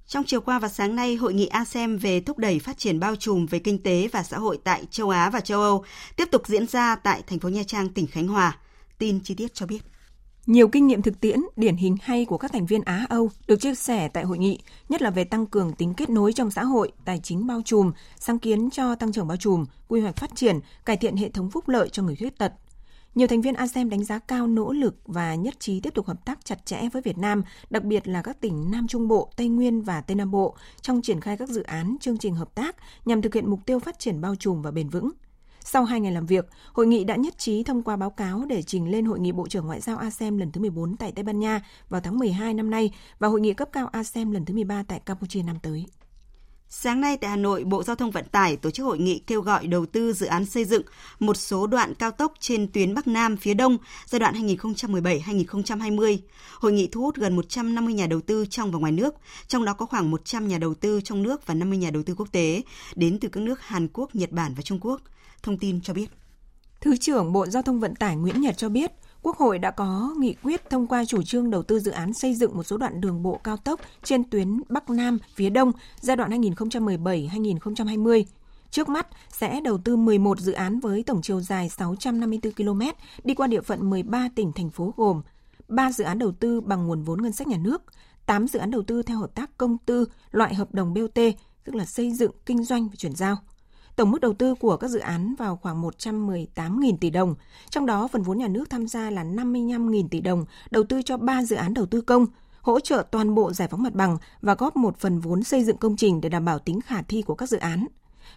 Trong chiều qua và sáng nay, hội nghị ASEM về thúc đẩy phát triển bao trùm về kinh tế và xã hội tại châu Á và châu Âu tiếp tục diễn ra tại thành phố Nha Trang, tỉnh Khánh Hòa. Tin chi tiết cho biết. Nhiều kinh nghiệm thực tiễn, điển hình hay của các thành viên Á Âu được chia sẻ tại hội nghị, nhất là về tăng cường tính kết nối trong xã hội, tài chính bao trùm, sáng kiến cho tăng trưởng bao trùm, quy hoạch phát triển, cải thiện hệ thống phúc lợi cho người khuyết tật, nhiều thành viên ASEM đánh giá cao nỗ lực và nhất trí tiếp tục hợp tác chặt chẽ với Việt Nam, đặc biệt là các tỉnh Nam Trung Bộ, Tây Nguyên và Tây Nam Bộ trong triển khai các dự án, chương trình hợp tác nhằm thực hiện mục tiêu phát triển bao trùm và bền vững. Sau hai ngày làm việc, hội nghị đã nhất trí thông qua báo cáo để trình lên Hội nghị Bộ trưởng Ngoại giao ASEM lần thứ 14 tại Tây Ban Nha vào tháng 12 năm nay và Hội nghị cấp cao ASEM lần thứ 13 tại Campuchia năm tới. Sáng nay tại Hà Nội, Bộ Giao thông Vận tải tổ chức hội nghị kêu gọi đầu tư dự án xây dựng một số đoạn cao tốc trên tuyến Bắc Nam phía Đông giai đoạn 2017-2020. Hội nghị thu hút gần 150 nhà đầu tư trong và ngoài nước, trong đó có khoảng 100 nhà đầu tư trong nước và 50 nhà đầu tư quốc tế đến từ các nước Hàn Quốc, Nhật Bản và Trung Quốc. Thông tin cho biết. Thứ trưởng Bộ Giao thông Vận tải Nguyễn Nhật cho biết, Quốc hội đã có nghị quyết thông qua chủ trương đầu tư dự án xây dựng một số đoạn đường bộ cao tốc trên tuyến Bắc Nam phía Đông giai đoạn 2017-2020. Trước mắt sẽ đầu tư 11 dự án với tổng chiều dài 654 km đi qua địa phận 13 tỉnh thành phố gồm 3 dự án đầu tư bằng nguồn vốn ngân sách nhà nước, 8 dự án đầu tư theo hợp tác công tư loại hợp đồng BOT, tức là xây dựng, kinh doanh và chuyển giao. Tổng mức đầu tư của các dự án vào khoảng 118.000 tỷ đồng, trong đó phần vốn nhà nước tham gia là 55.000 tỷ đồng đầu tư cho 3 dự án đầu tư công, hỗ trợ toàn bộ giải phóng mặt bằng và góp một phần vốn xây dựng công trình để đảm bảo tính khả thi của các dự án.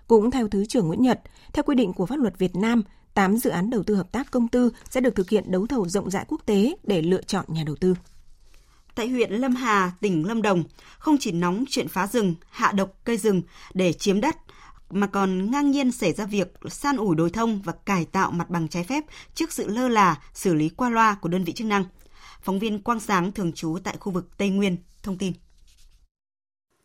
Cũng theo Thứ trưởng Nguyễn Nhật, theo quy định của pháp luật Việt Nam, 8 dự án đầu tư hợp tác công tư sẽ được thực hiện đấu thầu rộng rãi quốc tế để lựa chọn nhà đầu tư. Tại huyện Lâm Hà, tỉnh Lâm Đồng, không chỉ nóng chuyện phá rừng, hạ độc cây rừng để chiếm đất, mà còn ngang nhiên xảy ra việc san ủi đồi thông và cải tạo mặt bằng trái phép trước sự lơ là, xử lý qua loa của đơn vị chức năng. Phóng viên Quang Sáng thường trú tại khu vực Tây Nguyên thông tin.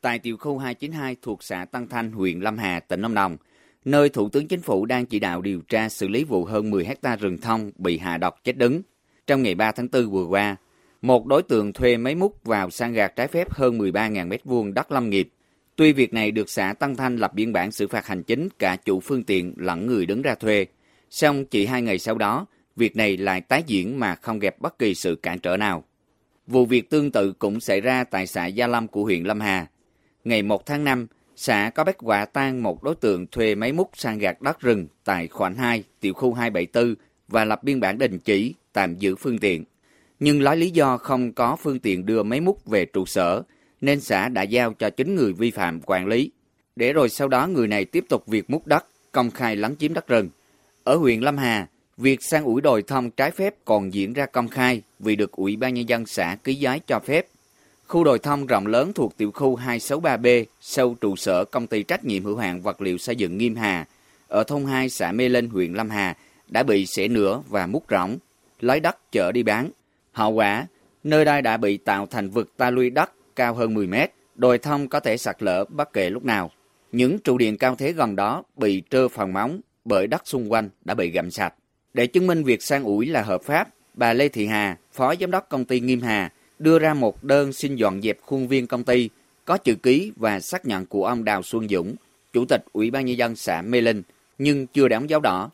Tại tiểu khu 292 thuộc xã Tăng Thanh, huyện Lâm Hà, tỉnh Lâm Đồng, nơi Thủ tướng Chính phủ đang chỉ đạo điều tra xử lý vụ hơn 10 hecta rừng thông bị hạ độc chết đứng. Trong ngày 3 tháng 4 vừa qua, một đối tượng thuê máy múc vào san gạt trái phép hơn 13.000 m2 đất lâm nghiệp Tuy việc này được xã Tăng Thanh lập biên bản xử phạt hành chính cả chủ phương tiện lẫn người đứng ra thuê, song chỉ hai ngày sau đó, việc này lại tái diễn mà không gặp bất kỳ sự cản trở nào. Vụ việc tương tự cũng xảy ra tại xã Gia Lâm của huyện Lâm Hà. Ngày 1 tháng 5, xã có bắt quả tang một đối tượng thuê máy múc sang gạt đất rừng tại khoảnh 2, tiểu khu 274 và lập biên bản đình chỉ, tạm giữ phương tiện. Nhưng lấy lý do không có phương tiện đưa máy múc về trụ sở, nên xã đã giao cho chính người vi phạm quản lý. Để rồi sau đó người này tiếp tục việc múc đất, công khai lấn chiếm đất rừng. Ở huyện Lâm Hà, việc sang ủi đồi thông trái phép còn diễn ra công khai vì được Ủy ban Nhân dân xã ký giấy cho phép. Khu đồi thông rộng lớn thuộc tiểu khu 263B, sâu trụ sở công ty trách nhiệm hữu hạn vật liệu xây dựng Nghiêm Hà, ở thôn 2 xã Mê Linh, huyện Lâm Hà, đã bị xẻ nửa và múc rỗng, lấy đất chở đi bán. Hậu quả, nơi đây đã bị tạo thành vực ta luy đất cao hơn 10 mét, đồi thông có thể sạt lở bất kể lúc nào. Những trụ điện cao thế gần đó bị trơ phần móng bởi đất xung quanh đã bị gặm sạch. Để chứng minh việc san ủi là hợp pháp, bà Lê Thị Hà, Phó Giám đốc công ty Nghiêm Hà, đưa ra một đơn xin dọn dẹp khuôn viên công ty, có chữ ký và xác nhận của ông Đào Xuân Dũng, Chủ tịch Ủy ban Nhân dân xã Mê Linh, nhưng chưa đóng dấu đỏ.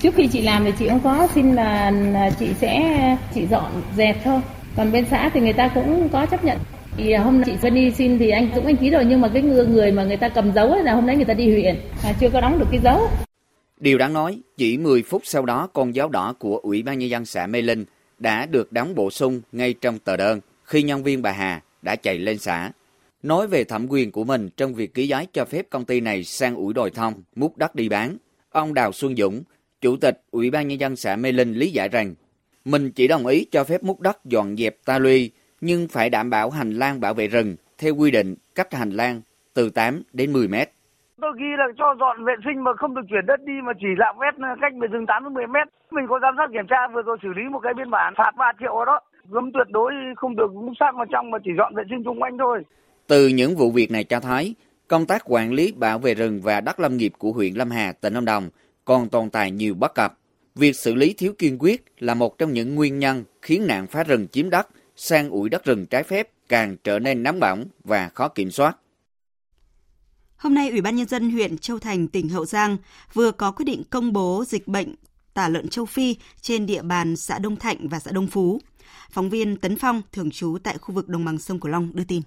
Trước khi chị làm thì chị không có xin là chị sẽ chị dọn dẹp thôi. Còn bên xã thì người ta cũng có chấp nhận thì à, hôm nay chị Vân đi xin thì anh Dũng anh ký rồi nhưng mà cái người, người mà người ta cầm dấu ấy là hôm nay người ta đi huyện mà chưa có đóng được cái dấu. Điều đáng nói, chỉ 10 phút sau đó con dấu đỏ của Ủy ban Nhân dân xã Mê Linh đã được đóng bổ sung ngay trong tờ đơn khi nhân viên bà Hà đã chạy lên xã. Nói về thẩm quyền của mình trong việc ký giấy cho phép công ty này sang ủi đồi thông, múc đất đi bán, ông Đào Xuân Dũng, Chủ tịch Ủy ban Nhân dân xã Mê Linh lý giải rằng mình chỉ đồng ý cho phép múc đất dọn dẹp ta luy nhưng phải đảm bảo hành lang bảo vệ rừng theo quy định cách hành lang từ 8 đến 10 mét. Tôi ghi là cho dọn vệ sinh mà không được chuyển đất đi mà chỉ lạng vét cách về rừng 8 đến 10 mét. Mình có giám sát kiểm tra vừa rồi xử lý một cái biên bản phạt 3 triệu đó. Cấm tuyệt đối không được múc xác vào trong mà chỉ dọn vệ sinh xung quanh thôi. Từ những vụ việc này cho thấy, công tác quản lý bảo vệ rừng và đất lâm nghiệp của huyện Lâm Hà, tỉnh Lâm Đồng còn tồn tại nhiều bất cập. Việc xử lý thiếu kiên quyết là một trong những nguyên nhân khiến nạn phá rừng chiếm đất sang ủi đất rừng trái phép càng trở nên nóng bỏng và khó kiểm soát. Hôm nay, Ủy ban Nhân dân huyện Châu Thành, tỉnh Hậu Giang vừa có quyết định công bố dịch bệnh tả lợn châu Phi trên địa bàn xã Đông Thạnh và xã Đông Phú. Phóng viên Tấn Phong, thường trú tại khu vực đồng bằng sông Cửu Long đưa tin.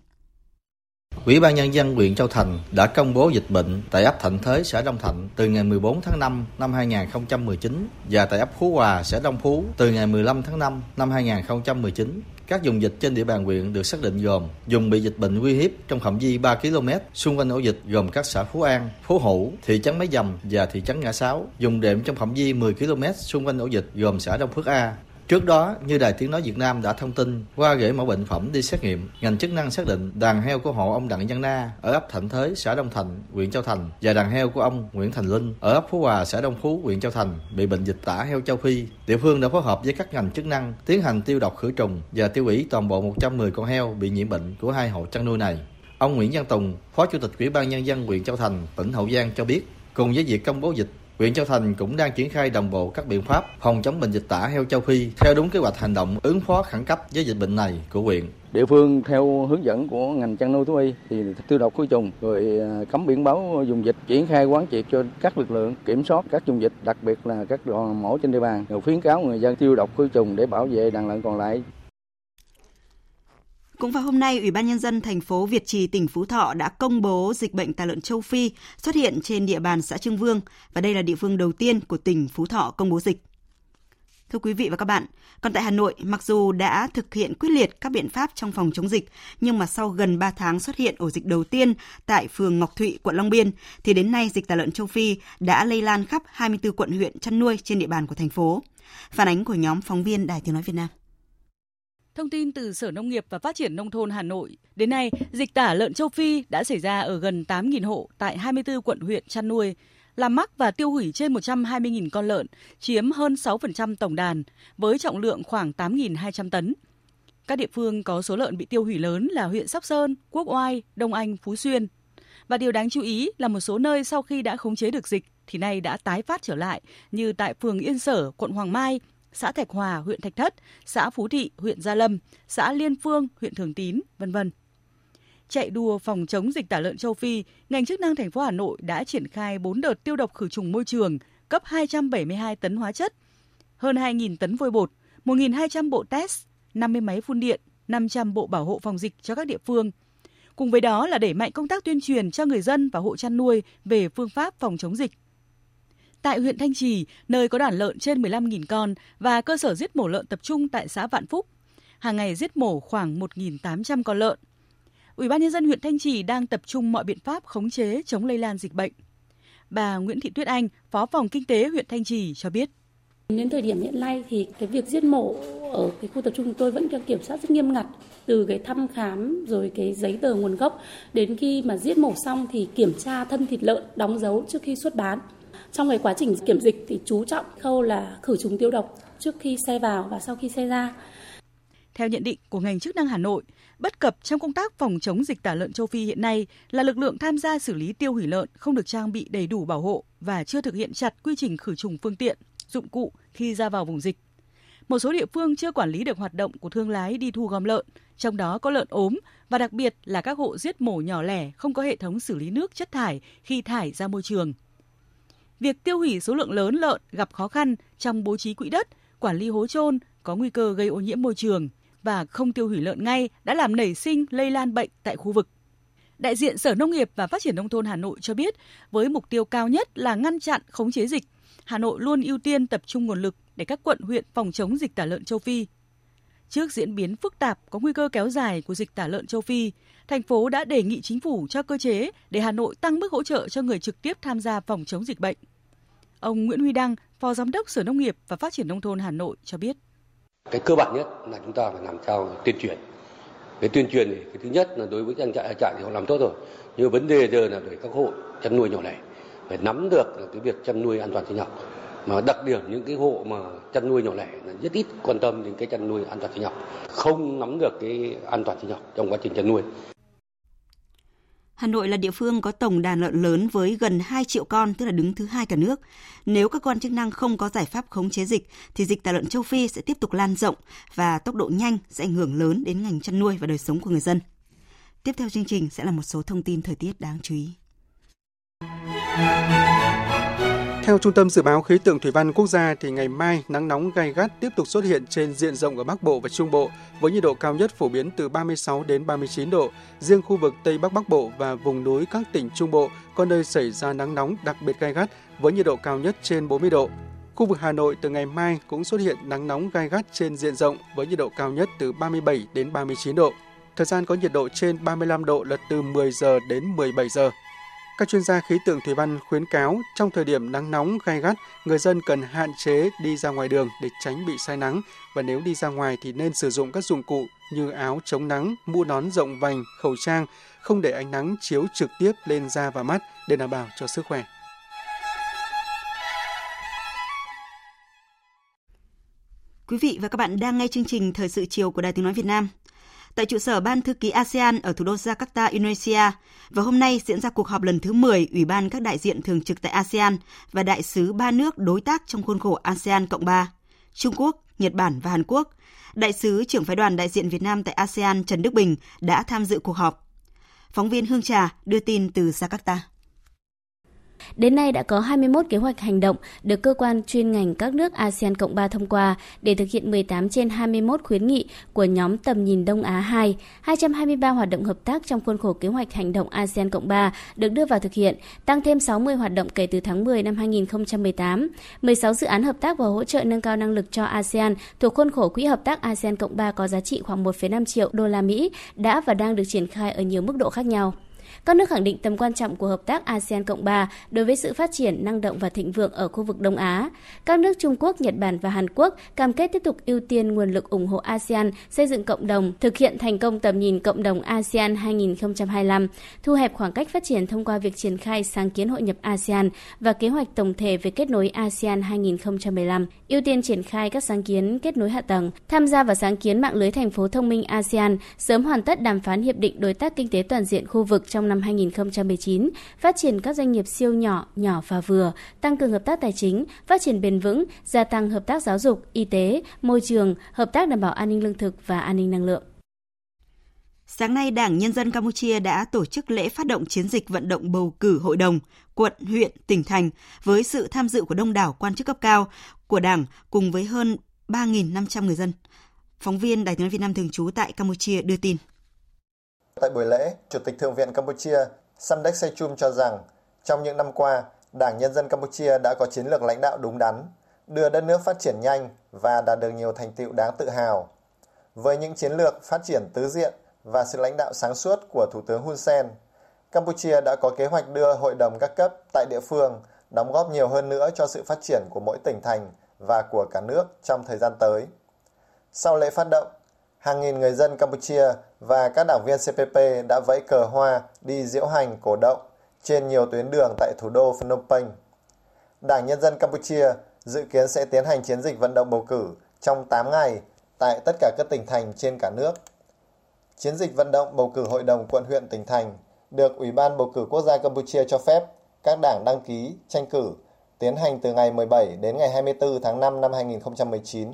Ủy ban Nhân dân huyện Châu Thành đã công bố dịch bệnh tại ấp Thạnh Thới, xã Đông Thạnh từ ngày 14 tháng 5 năm 2019 và tại ấp Phú Hòa, xã Đông Phú từ ngày 15 tháng 5 năm 2019. Các vùng dịch trên địa bàn huyện được xác định gồm vùng bị dịch bệnh uy hiếp trong phạm vi 3 km xung quanh ổ dịch gồm các xã Phú An, Phú Hữu, thị trấn Máy Dầm và thị trấn Ngã Sáu, dùng đệm trong phạm vi 10 km xung quanh ổ dịch gồm xã Đông Phước A, Trước đó, như Đài Tiếng Nói Việt Nam đã thông tin, qua gửi mẫu bệnh phẩm đi xét nghiệm, ngành chức năng xác định đàn heo của hộ ông Đặng Văn Na ở ấp Thạnh Thới, xã Đông Thành, huyện Châu Thành và đàn heo của ông Nguyễn Thành Linh ở ấp Phú Hòa, xã Đông Phú, huyện Châu Thành bị bệnh dịch tả heo châu Phi. Địa phương đã phối hợp với các ngành chức năng tiến hành tiêu độc khử trùng và tiêu hủy toàn bộ 110 con heo bị nhiễm bệnh của hai hộ chăn nuôi này. Ông Nguyễn Văn Tùng, Phó Chủ tịch Ủy ban Nhân dân huyện Châu Thành, tỉnh Hậu Giang cho biết, cùng với việc công bố dịch huyện Châu Thành cũng đang triển khai đồng bộ các biện pháp phòng chống bệnh dịch tả heo châu Phi theo đúng kế hoạch hành động ứng phó khẩn cấp với dịch bệnh này của huyện. Địa phương theo hướng dẫn của ngành chăn nuôi thú y thì tiêu độc khử trùng, rồi à, cấm biển báo dùng dịch, triển khai quán triệt cho các lực lượng kiểm soát các dùng dịch, đặc biệt là các đoàn mổ trên địa bàn, rồi khuyến cáo người dân tiêu độc khử trùng để bảo vệ đàn lợn còn lại cũng vào hôm nay, Ủy ban Nhân dân thành phố Việt Trì, tỉnh Phú Thọ đã công bố dịch bệnh tà lợn châu Phi xuất hiện trên địa bàn xã Trương Vương và đây là địa phương đầu tiên của tỉnh Phú Thọ công bố dịch. Thưa quý vị và các bạn, còn tại Hà Nội, mặc dù đã thực hiện quyết liệt các biện pháp trong phòng chống dịch, nhưng mà sau gần 3 tháng xuất hiện ổ dịch đầu tiên tại phường Ngọc Thụy, quận Long Biên, thì đến nay dịch tả lợn châu Phi đã lây lan khắp 24 quận huyện chăn nuôi trên địa bàn của thành phố. Phản ánh của nhóm phóng viên Đài Tiếng Nói Việt Nam. Thông tin từ Sở Nông nghiệp và Phát triển Nông thôn Hà Nội, đến nay, dịch tả lợn châu Phi đã xảy ra ở gần 8.000 hộ tại 24 quận huyện chăn nuôi, làm mắc và tiêu hủy trên 120.000 con lợn, chiếm hơn 6% tổng đàn, với trọng lượng khoảng 8.200 tấn. Các địa phương có số lợn bị tiêu hủy lớn là huyện Sóc Sơn, Quốc Oai, Đông Anh, Phú Xuyên. Và điều đáng chú ý là một số nơi sau khi đã khống chế được dịch thì nay đã tái phát trở lại như tại phường Yên Sở, quận Hoàng Mai, xã Thạch Hòa, huyện Thạch Thất, xã Phú Thị, huyện Gia Lâm, xã Liên Phương, huyện Thường Tín, vân vân. Chạy đua phòng chống dịch tả lợn châu Phi, ngành chức năng thành phố Hà Nội đã triển khai 4 đợt tiêu độc khử trùng môi trường, cấp 272 tấn hóa chất, hơn 2.000 tấn vôi bột, 1.200 bộ test, 50 máy phun điện, 500 bộ bảo hộ phòng dịch cho các địa phương. Cùng với đó là đẩy mạnh công tác tuyên truyền cho người dân và hộ chăn nuôi về phương pháp phòng chống dịch Tại huyện Thanh Trì, nơi có đàn lợn trên 15.000 con và cơ sở giết mổ lợn tập trung tại xã Vạn Phúc, hàng ngày giết mổ khoảng 1.800 con lợn. Ủy ban nhân dân huyện Thanh Trì đang tập trung mọi biện pháp khống chế chống lây lan dịch bệnh. Bà Nguyễn Thị Tuyết Anh, Phó phòng Kinh tế huyện Thanh Trì cho biết. Đến thời điểm hiện nay thì cái việc giết mổ ở cái khu tập trung tôi vẫn đang kiểm soát rất nghiêm ngặt từ cái thăm khám rồi cái giấy tờ nguồn gốc đến khi mà giết mổ xong thì kiểm tra thân thịt lợn đóng dấu trước khi xuất bán. Trong cái quá trình kiểm dịch thì chú trọng khâu là khử trùng tiêu độc trước khi xe vào và sau khi xe ra. Theo nhận định của ngành chức năng Hà Nội, bất cập trong công tác phòng chống dịch tả lợn châu Phi hiện nay là lực lượng tham gia xử lý tiêu hủy lợn không được trang bị đầy đủ bảo hộ và chưa thực hiện chặt quy trình khử trùng phương tiện, dụng cụ khi ra vào vùng dịch. Một số địa phương chưa quản lý được hoạt động của thương lái đi thu gom lợn, trong đó có lợn ốm và đặc biệt là các hộ giết mổ nhỏ lẻ không có hệ thống xử lý nước chất thải khi thải ra môi trường – Việc tiêu hủy số lượng lớn lợn gặp khó khăn trong bố trí quỹ đất, quản lý hố trôn có nguy cơ gây ô nhiễm môi trường và không tiêu hủy lợn ngay đã làm nảy sinh lây lan bệnh tại khu vực. Đại diện Sở Nông nghiệp và Phát triển Nông thôn Hà Nội cho biết, với mục tiêu cao nhất là ngăn chặn khống chế dịch, Hà Nội luôn ưu tiên tập trung nguồn lực để các quận huyện phòng chống dịch tả lợn châu Phi. Trước diễn biến phức tạp có nguy cơ kéo dài của dịch tả lợn châu Phi, thành phố đã đề nghị chính phủ cho cơ chế để Hà Nội tăng mức hỗ trợ cho người trực tiếp tham gia phòng chống dịch bệnh. Ông Nguyễn Huy Đăng, Phó Giám đốc Sở Nông nghiệp và Phát triển Nông thôn Hà Nội cho biết. Cái cơ bản nhất là chúng ta phải làm sao tuyên truyền. Cái tuyên truyền thì cái thứ nhất là đối với trang trại trại thì họ làm tốt rồi. Nhưng vấn đề giờ là để các hộ chăn nuôi nhỏ lẻ phải nắm được cái việc chăn nuôi an toàn sinh học mà đặc điểm những cái hộ mà chăn nuôi nhỏ lẻ là rất ít quan tâm đến cái chăn nuôi an toàn sinh học không nắm được cái an toàn sinh học trong quá trình chăn nuôi Hà Nội là địa phương có tổng đàn lợn lớn với gần 2 triệu con, tức là đứng thứ hai cả nước. Nếu các quan chức năng không có giải pháp khống chế dịch, thì dịch tả lợn châu Phi sẽ tiếp tục lan rộng và tốc độ nhanh sẽ ảnh hưởng lớn đến ngành chăn nuôi và đời sống của người dân. Tiếp theo chương trình sẽ là một số thông tin thời tiết đáng chú ý. Theo Trung tâm Dự báo Khí tượng Thủy văn Quốc gia thì ngày mai nắng nóng gay gắt tiếp tục xuất hiện trên diện rộng ở Bắc Bộ và Trung Bộ, với nhiệt độ cao nhất phổ biến từ 36 đến 39 độ. Riêng khu vực Tây Bắc Bắc Bộ và vùng núi các tỉnh Trung Bộ có nơi xảy ra nắng nóng đặc biệt gay gắt, với nhiệt độ cao nhất trên 40 độ. Khu vực Hà Nội từ ngày mai cũng xuất hiện nắng nóng gai gắt trên diện rộng, với nhiệt độ cao nhất từ 37 đến 39 độ. Thời gian có nhiệt độ trên 35 độ là từ 10 giờ đến 17 giờ. Các chuyên gia khí tượng thủy văn khuyến cáo trong thời điểm nắng nóng gai gắt, người dân cần hạn chế đi ra ngoài đường để tránh bị say nắng và nếu đi ra ngoài thì nên sử dụng các dụng cụ như áo chống nắng, mũ nón rộng vành, khẩu trang, không để ánh nắng chiếu trực tiếp lên da và mắt để đảm bảo cho sức khỏe. Quý vị và các bạn đang nghe chương trình Thời sự chiều của Đài Tiếng Nói Việt Nam tại trụ sở Ban Thư ký ASEAN ở thủ đô Jakarta, Indonesia. Và hôm nay diễn ra cuộc họp lần thứ 10 Ủy ban các đại diện thường trực tại ASEAN và đại sứ ba nước đối tác trong khuôn khổ ASEAN Cộng 3, Trung Quốc, Nhật Bản và Hàn Quốc. Đại sứ trưởng phái đoàn đại diện Việt Nam tại ASEAN Trần Đức Bình đã tham dự cuộc họp. Phóng viên Hương Trà đưa tin từ Jakarta. Đến nay đã có 21 kế hoạch hành động được cơ quan chuyên ngành các nước ASEAN Cộng 3 thông qua để thực hiện 18 trên 21 khuyến nghị của nhóm tầm nhìn Đông Á 2. 223 hoạt động hợp tác trong khuôn khổ kế hoạch hành động ASEAN Cộng 3 được đưa vào thực hiện, tăng thêm 60 hoạt động kể từ tháng 10 năm 2018. 16 dự án hợp tác và hỗ trợ nâng cao năng lực cho ASEAN thuộc khuôn khổ Quỹ Hợp tác ASEAN Cộng 3 có giá trị khoảng 1,5 triệu đô la Mỹ đã và đang được triển khai ở nhiều mức độ khác nhau. Các nước khẳng định tầm quan trọng của hợp tác ASEAN Cộng 3 đối với sự phát triển năng động và thịnh vượng ở khu vực Đông Á. Các nước Trung Quốc, Nhật Bản và Hàn Quốc cam kết tiếp tục ưu tiên nguồn lực ủng hộ ASEAN xây dựng cộng đồng, thực hiện thành công tầm nhìn cộng đồng ASEAN 2025, thu hẹp khoảng cách phát triển thông qua việc triển khai sáng kiến hội nhập ASEAN và kế hoạch tổng thể về kết nối ASEAN 2015, ưu tiên triển khai các sáng kiến kết nối hạ tầng, tham gia vào sáng kiến mạng lưới thành phố thông minh ASEAN, sớm hoàn tất đàm phán hiệp định đối tác kinh tế toàn diện khu vực trong năm năm 2019, phát triển các doanh nghiệp siêu nhỏ, nhỏ và vừa, tăng cường hợp tác tài chính, phát triển bền vững, gia tăng hợp tác giáo dục, y tế, môi trường, hợp tác đảm bảo an ninh lương thực và an ninh năng lượng. Sáng nay, Đảng Nhân dân Campuchia đã tổ chức lễ phát động chiến dịch vận động bầu cử hội đồng, quận, huyện, tỉnh thành với sự tham dự của đông đảo quan chức cấp cao của Đảng cùng với hơn 3.500 người dân. Phóng viên Đài tiếng Việt Nam thường trú tại Campuchia đưa tin. Tại buổi lễ, Chủ tịch Thượng viện Campuchia Samdech Sechum cho rằng trong những năm qua, Đảng Nhân dân Campuchia đã có chiến lược lãnh đạo đúng đắn, đưa đất nước phát triển nhanh và đạt được nhiều thành tựu đáng tự hào. Với những chiến lược phát triển tứ diện và sự lãnh đạo sáng suốt của Thủ tướng Hun Sen, Campuchia đã có kế hoạch đưa hội đồng các cấp tại địa phương đóng góp nhiều hơn nữa cho sự phát triển của mỗi tỉnh thành và của cả nước trong thời gian tới. Sau lễ phát động, hàng nghìn người dân Campuchia và các đảng viên CPP đã vẫy cờ hoa đi diễu hành cổ động trên nhiều tuyến đường tại thủ đô Phnom Penh. Đảng Nhân dân Campuchia dự kiến sẽ tiến hành chiến dịch vận động bầu cử trong 8 ngày tại tất cả các tỉnh thành trên cả nước. Chiến dịch vận động bầu cử hội đồng quận huyện tỉnh thành được Ủy ban bầu cử quốc gia Campuchia cho phép các đảng đăng ký tranh cử tiến hành từ ngày 17 đến ngày 24 tháng 5 năm 2019.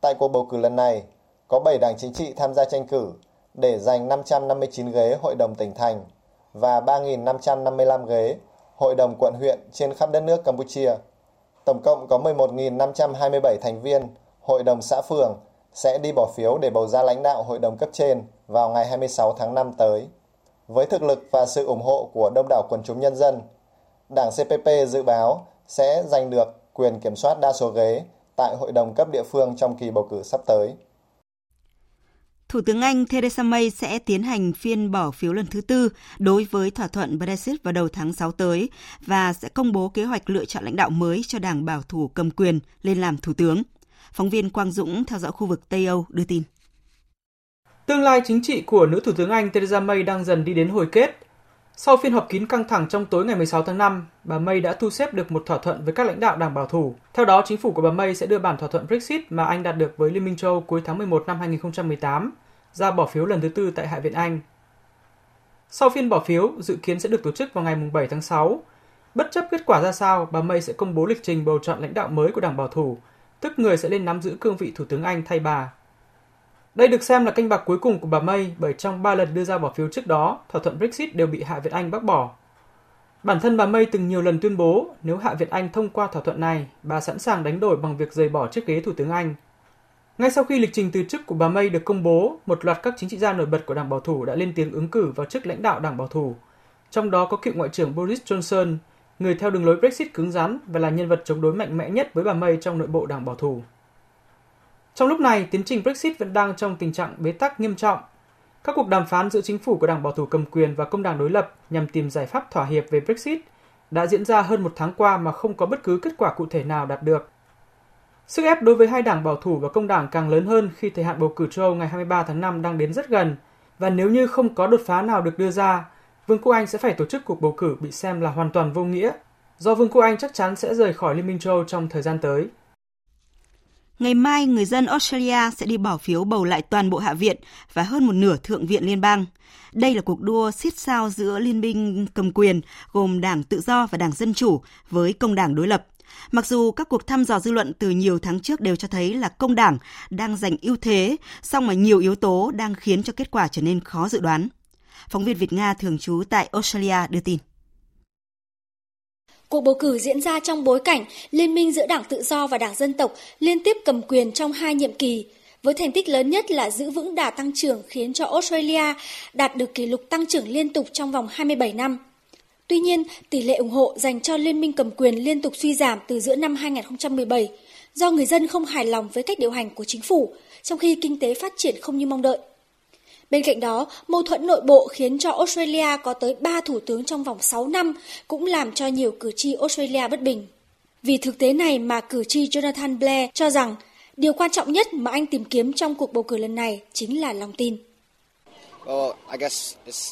Tại cuộc bầu cử lần này, có 7 đảng chính trị tham gia tranh cử để giành 559 ghế hội đồng tỉnh thành và 3.555 ghế hội đồng quận huyện trên khắp đất nước Campuchia. Tổng cộng có 11.527 thành viên hội đồng xã phường sẽ đi bỏ phiếu để bầu ra lãnh đạo hội đồng cấp trên vào ngày 26 tháng 5 tới. Với thực lực và sự ủng hộ của đông đảo quần chúng nhân dân, Đảng CPP dự báo sẽ giành được quyền kiểm soát đa số ghế tại hội đồng cấp địa phương trong kỳ bầu cử sắp tới. Thủ tướng Anh Theresa May sẽ tiến hành phiên bỏ phiếu lần thứ tư đối với thỏa thuận Brexit vào đầu tháng 6 tới và sẽ công bố kế hoạch lựa chọn lãnh đạo mới cho đảng bảo thủ cầm quyền lên làm thủ tướng. Phóng viên Quang Dũng theo dõi khu vực Tây Âu đưa tin. Tương lai chính trị của nữ Thủ tướng Anh Theresa May đang dần đi đến hồi kết. Sau phiên họp kín căng thẳng trong tối ngày 16 tháng 5, bà May đã thu xếp được một thỏa thuận với các lãnh đạo đảng bảo thủ. Theo đó, chính phủ của bà May sẽ đưa bản thỏa thuận Brexit mà Anh đạt được với Liên minh châu cuối tháng 11 năm 2018 ra bỏ phiếu lần thứ tư tại Hạ viện Anh. Sau phiên bỏ phiếu dự kiến sẽ được tổ chức vào ngày 7 tháng 6. Bất chấp kết quả ra sao, bà May sẽ công bố lịch trình bầu chọn lãnh đạo mới của Đảng Bảo thủ, tức người sẽ lên nắm giữ cương vị Thủ tướng Anh thay bà. Đây được xem là canh bạc cuối cùng của bà May bởi trong 3 lần đưa ra bỏ phiếu trước đó, thỏa thuận Brexit đều bị Hạ viện Anh bác bỏ. Bản thân bà May từng nhiều lần tuyên bố nếu Hạ viện Anh thông qua thỏa thuận này, bà sẵn sàng đánh đổi bằng việc rời bỏ chiếc ghế Thủ tướng Anh. Ngay sau khi lịch trình từ chức của bà May được công bố, một loạt các chính trị gia nổi bật của Đảng Bảo thủ đã lên tiếng ứng cử vào chức lãnh đạo Đảng Bảo thủ. Trong đó có cựu Ngoại trưởng Boris Johnson, người theo đường lối Brexit cứng rắn và là nhân vật chống đối mạnh mẽ nhất với bà May trong nội bộ Đảng Bảo thủ. Trong lúc này, tiến trình Brexit vẫn đang trong tình trạng bế tắc nghiêm trọng. Các cuộc đàm phán giữa chính phủ của Đảng Bảo thủ cầm quyền và công đảng đối lập nhằm tìm giải pháp thỏa hiệp về Brexit đã diễn ra hơn một tháng qua mà không có bất cứ kết quả cụ thể nào đạt được. Sức ép đối với hai đảng bảo thủ và công đảng càng lớn hơn khi thời hạn bầu cử châu Âu ngày 23 tháng 5 đang đến rất gần, và nếu như không có đột phá nào được đưa ra, Vương quốc Anh sẽ phải tổ chức cuộc bầu cử bị xem là hoàn toàn vô nghĩa, do Vương quốc Anh chắc chắn sẽ rời khỏi Liên minh châu Âu trong thời gian tới. Ngày mai, người dân Australia sẽ đi bỏ phiếu bầu lại toàn bộ Hạ viện và hơn một nửa Thượng viện Liên bang. Đây là cuộc đua siết sao giữa liên minh cầm quyền gồm Đảng Tự do và Đảng Dân Chủ với công đảng đối lập. Mặc dù các cuộc thăm dò dư luận từ nhiều tháng trước đều cho thấy là công đảng đang giành ưu thế, song mà nhiều yếu tố đang khiến cho kết quả trở nên khó dự đoán. Phóng viên Việt Nga thường trú tại Australia đưa tin. Cuộc bầu cử diễn ra trong bối cảnh liên minh giữa Đảng Tự do và Đảng Dân tộc liên tiếp cầm quyền trong hai nhiệm kỳ, với thành tích lớn nhất là giữ vững đà tăng trưởng khiến cho Australia đạt được kỷ lục tăng trưởng liên tục trong vòng 27 năm. Tuy nhiên, tỷ lệ ủng hộ dành cho liên minh cầm quyền liên tục suy giảm từ giữa năm 2017 do người dân không hài lòng với cách điều hành của chính phủ, trong khi kinh tế phát triển không như mong đợi. Bên cạnh đó, mâu thuẫn nội bộ khiến cho Australia có tới 3 thủ tướng trong vòng 6 năm cũng làm cho nhiều cử tri Australia bất bình. Vì thực tế này mà cử tri Jonathan Blair cho rằng điều quan trọng nhất mà anh tìm kiếm trong cuộc bầu cử lần này chính là lòng tin.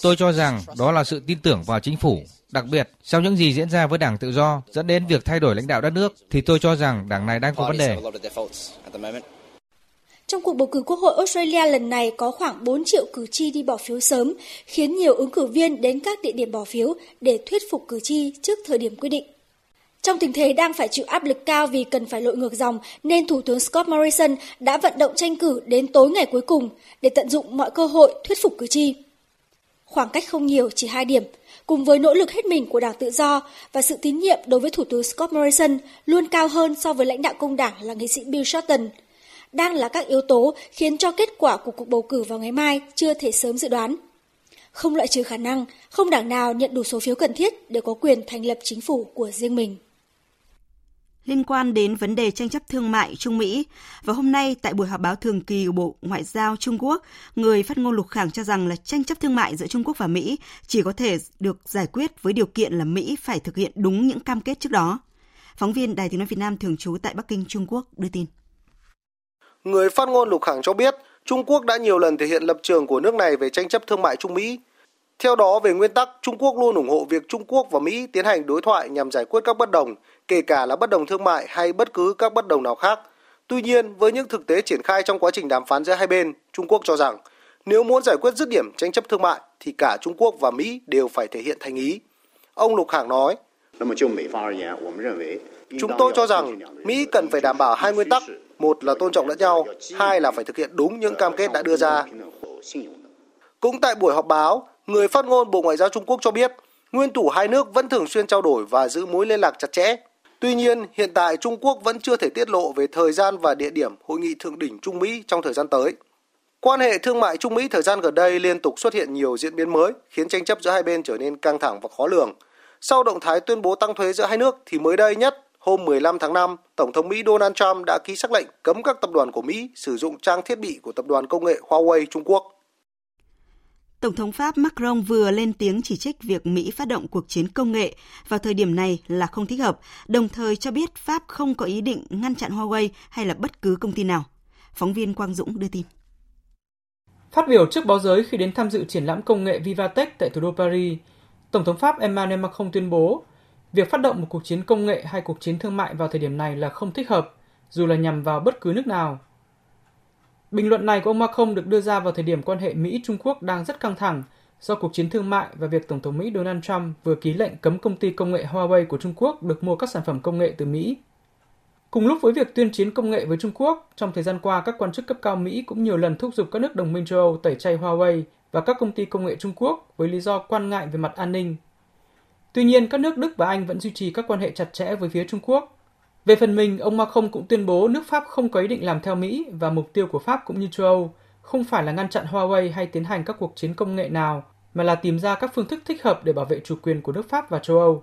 Tôi cho rằng đó là sự tin tưởng vào chính phủ. Đặc biệt, sau những gì diễn ra với Đảng Tự do dẫn đến việc thay đổi lãnh đạo đất nước, thì tôi cho rằng đảng này đang có vấn đề. Trong cuộc bầu cử Quốc hội Australia lần này có khoảng 4 triệu cử tri đi bỏ phiếu sớm, khiến nhiều ứng cử viên đến các địa điểm bỏ phiếu để thuyết phục cử tri trước thời điểm quyết định. Trong tình thế đang phải chịu áp lực cao vì cần phải lội ngược dòng, nên Thủ tướng Scott Morrison đã vận động tranh cử đến tối ngày cuối cùng để tận dụng mọi cơ hội thuyết phục cử tri. Khoảng cách không nhiều, chỉ hai điểm, cùng với nỗ lực hết mình của Đảng Tự do và sự tín nhiệm đối với Thủ tướng Scott Morrison luôn cao hơn so với lãnh đạo công đảng là nghị sĩ Bill Shorten, đang là các yếu tố khiến cho kết quả của cuộc bầu cử vào ngày mai chưa thể sớm dự đoán. Không loại trừ khả năng không đảng nào nhận đủ số phiếu cần thiết để có quyền thành lập chính phủ của riêng mình liên quan đến vấn đề tranh chấp thương mại Trung Mỹ. Và hôm nay tại buổi họp báo thường kỳ của Bộ Ngoại giao Trung Quốc, người phát ngôn Lục Khảng cho rằng là tranh chấp thương mại giữa Trung Quốc và Mỹ chỉ có thể được giải quyết với điều kiện là Mỹ phải thực hiện đúng những cam kết trước đó. Phóng viên Đài Tiếng nói Việt Nam thường trú tại Bắc Kinh, Trung Quốc đưa tin. Người phát ngôn Lục Khảng cho biết, Trung Quốc đã nhiều lần thể hiện lập trường của nước này về tranh chấp thương mại Trung Mỹ. Theo đó, về nguyên tắc, Trung Quốc luôn ủng hộ việc Trung Quốc và Mỹ tiến hành đối thoại nhằm giải quyết các bất đồng, kể cả là bất đồng thương mại hay bất cứ các bất đồng nào khác. Tuy nhiên, với những thực tế triển khai trong quá trình đàm phán giữa hai bên, Trung Quốc cho rằng nếu muốn giải quyết dứt điểm tranh chấp thương mại thì cả Trung Quốc và Mỹ đều phải thể hiện thành ý. Ông Lục hàng nói, Chúng tôi cho rằng Mỹ cần phải đảm bảo hai nguyên tắc, một là tôn trọng lẫn nhau, hai là phải thực hiện đúng những cam kết đã đưa ra. Cũng tại buổi họp báo, người phát ngôn Bộ Ngoại giao Trung Quốc cho biết, nguyên thủ hai nước vẫn thường xuyên trao đổi và giữ mối liên lạc chặt chẽ. Tuy nhiên, hiện tại Trung Quốc vẫn chưa thể tiết lộ về thời gian và địa điểm hội nghị thượng đỉnh Trung Mỹ trong thời gian tới. Quan hệ thương mại Trung Mỹ thời gian gần đây liên tục xuất hiện nhiều diễn biến mới, khiến tranh chấp giữa hai bên trở nên căng thẳng và khó lường. Sau động thái tuyên bố tăng thuế giữa hai nước thì mới đây nhất, hôm 15 tháng 5, Tổng thống Mỹ Donald Trump đã ký sắc lệnh cấm các tập đoàn của Mỹ sử dụng trang thiết bị của tập đoàn công nghệ Huawei Trung Quốc. Tổng thống Pháp Macron vừa lên tiếng chỉ trích việc Mỹ phát động cuộc chiến công nghệ vào thời điểm này là không thích hợp, đồng thời cho biết Pháp không có ý định ngăn chặn Huawei hay là bất cứ công ty nào. Phóng viên Quang Dũng đưa tin. Phát biểu trước báo giới khi đến tham dự triển lãm công nghệ Vivatech tại thủ đô Paris, Tổng thống Pháp Emmanuel Macron tuyên bố việc phát động một cuộc chiến công nghệ hay cuộc chiến thương mại vào thời điểm này là không thích hợp, dù là nhằm vào bất cứ nước nào. Bình luận này của ông Macron được đưa ra vào thời điểm quan hệ Mỹ-Trung Quốc đang rất căng thẳng do cuộc chiến thương mại và việc Tổng thống Mỹ Donald Trump vừa ký lệnh cấm công ty công nghệ Huawei của Trung Quốc được mua các sản phẩm công nghệ từ Mỹ. Cùng lúc với việc tuyên chiến công nghệ với Trung Quốc, trong thời gian qua các quan chức cấp cao Mỹ cũng nhiều lần thúc giục các nước đồng minh châu Âu tẩy chay Huawei và các công ty công nghệ Trung Quốc với lý do quan ngại về mặt an ninh. Tuy nhiên, các nước Đức và Anh vẫn duy trì các quan hệ chặt chẽ với phía Trung Quốc. Về phần mình, ông Macron cũng tuyên bố nước Pháp không có ý định làm theo Mỹ và mục tiêu của Pháp cũng như châu Âu không phải là ngăn chặn Huawei hay tiến hành các cuộc chiến công nghệ nào, mà là tìm ra các phương thức thích hợp để bảo vệ chủ quyền của nước Pháp và châu Âu.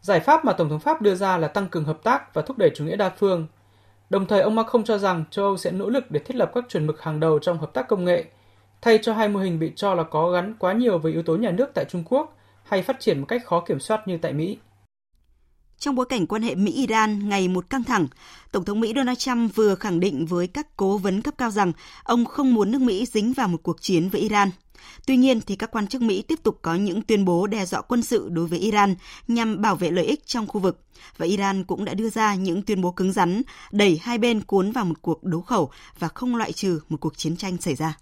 Giải pháp mà Tổng thống Pháp đưa ra là tăng cường hợp tác và thúc đẩy chủ nghĩa đa phương. Đồng thời, ông Macron cho rằng châu Âu sẽ nỗ lực để thiết lập các chuẩn mực hàng đầu trong hợp tác công nghệ, thay cho hai mô hình bị cho là có gắn quá nhiều với yếu tố nhà nước tại Trung Quốc hay phát triển một cách khó kiểm soát như tại Mỹ. Trong bối cảnh quan hệ Mỹ-Iran ngày một căng thẳng, Tổng thống Mỹ Donald Trump vừa khẳng định với các cố vấn cấp cao rằng ông không muốn nước Mỹ dính vào một cuộc chiến với Iran. Tuy nhiên, thì các quan chức Mỹ tiếp tục có những tuyên bố đe dọa quân sự đối với Iran nhằm bảo vệ lợi ích trong khu vực. Và Iran cũng đã đưa ra những tuyên bố cứng rắn, đẩy hai bên cuốn vào một cuộc đấu khẩu và không loại trừ một cuộc chiến tranh xảy ra.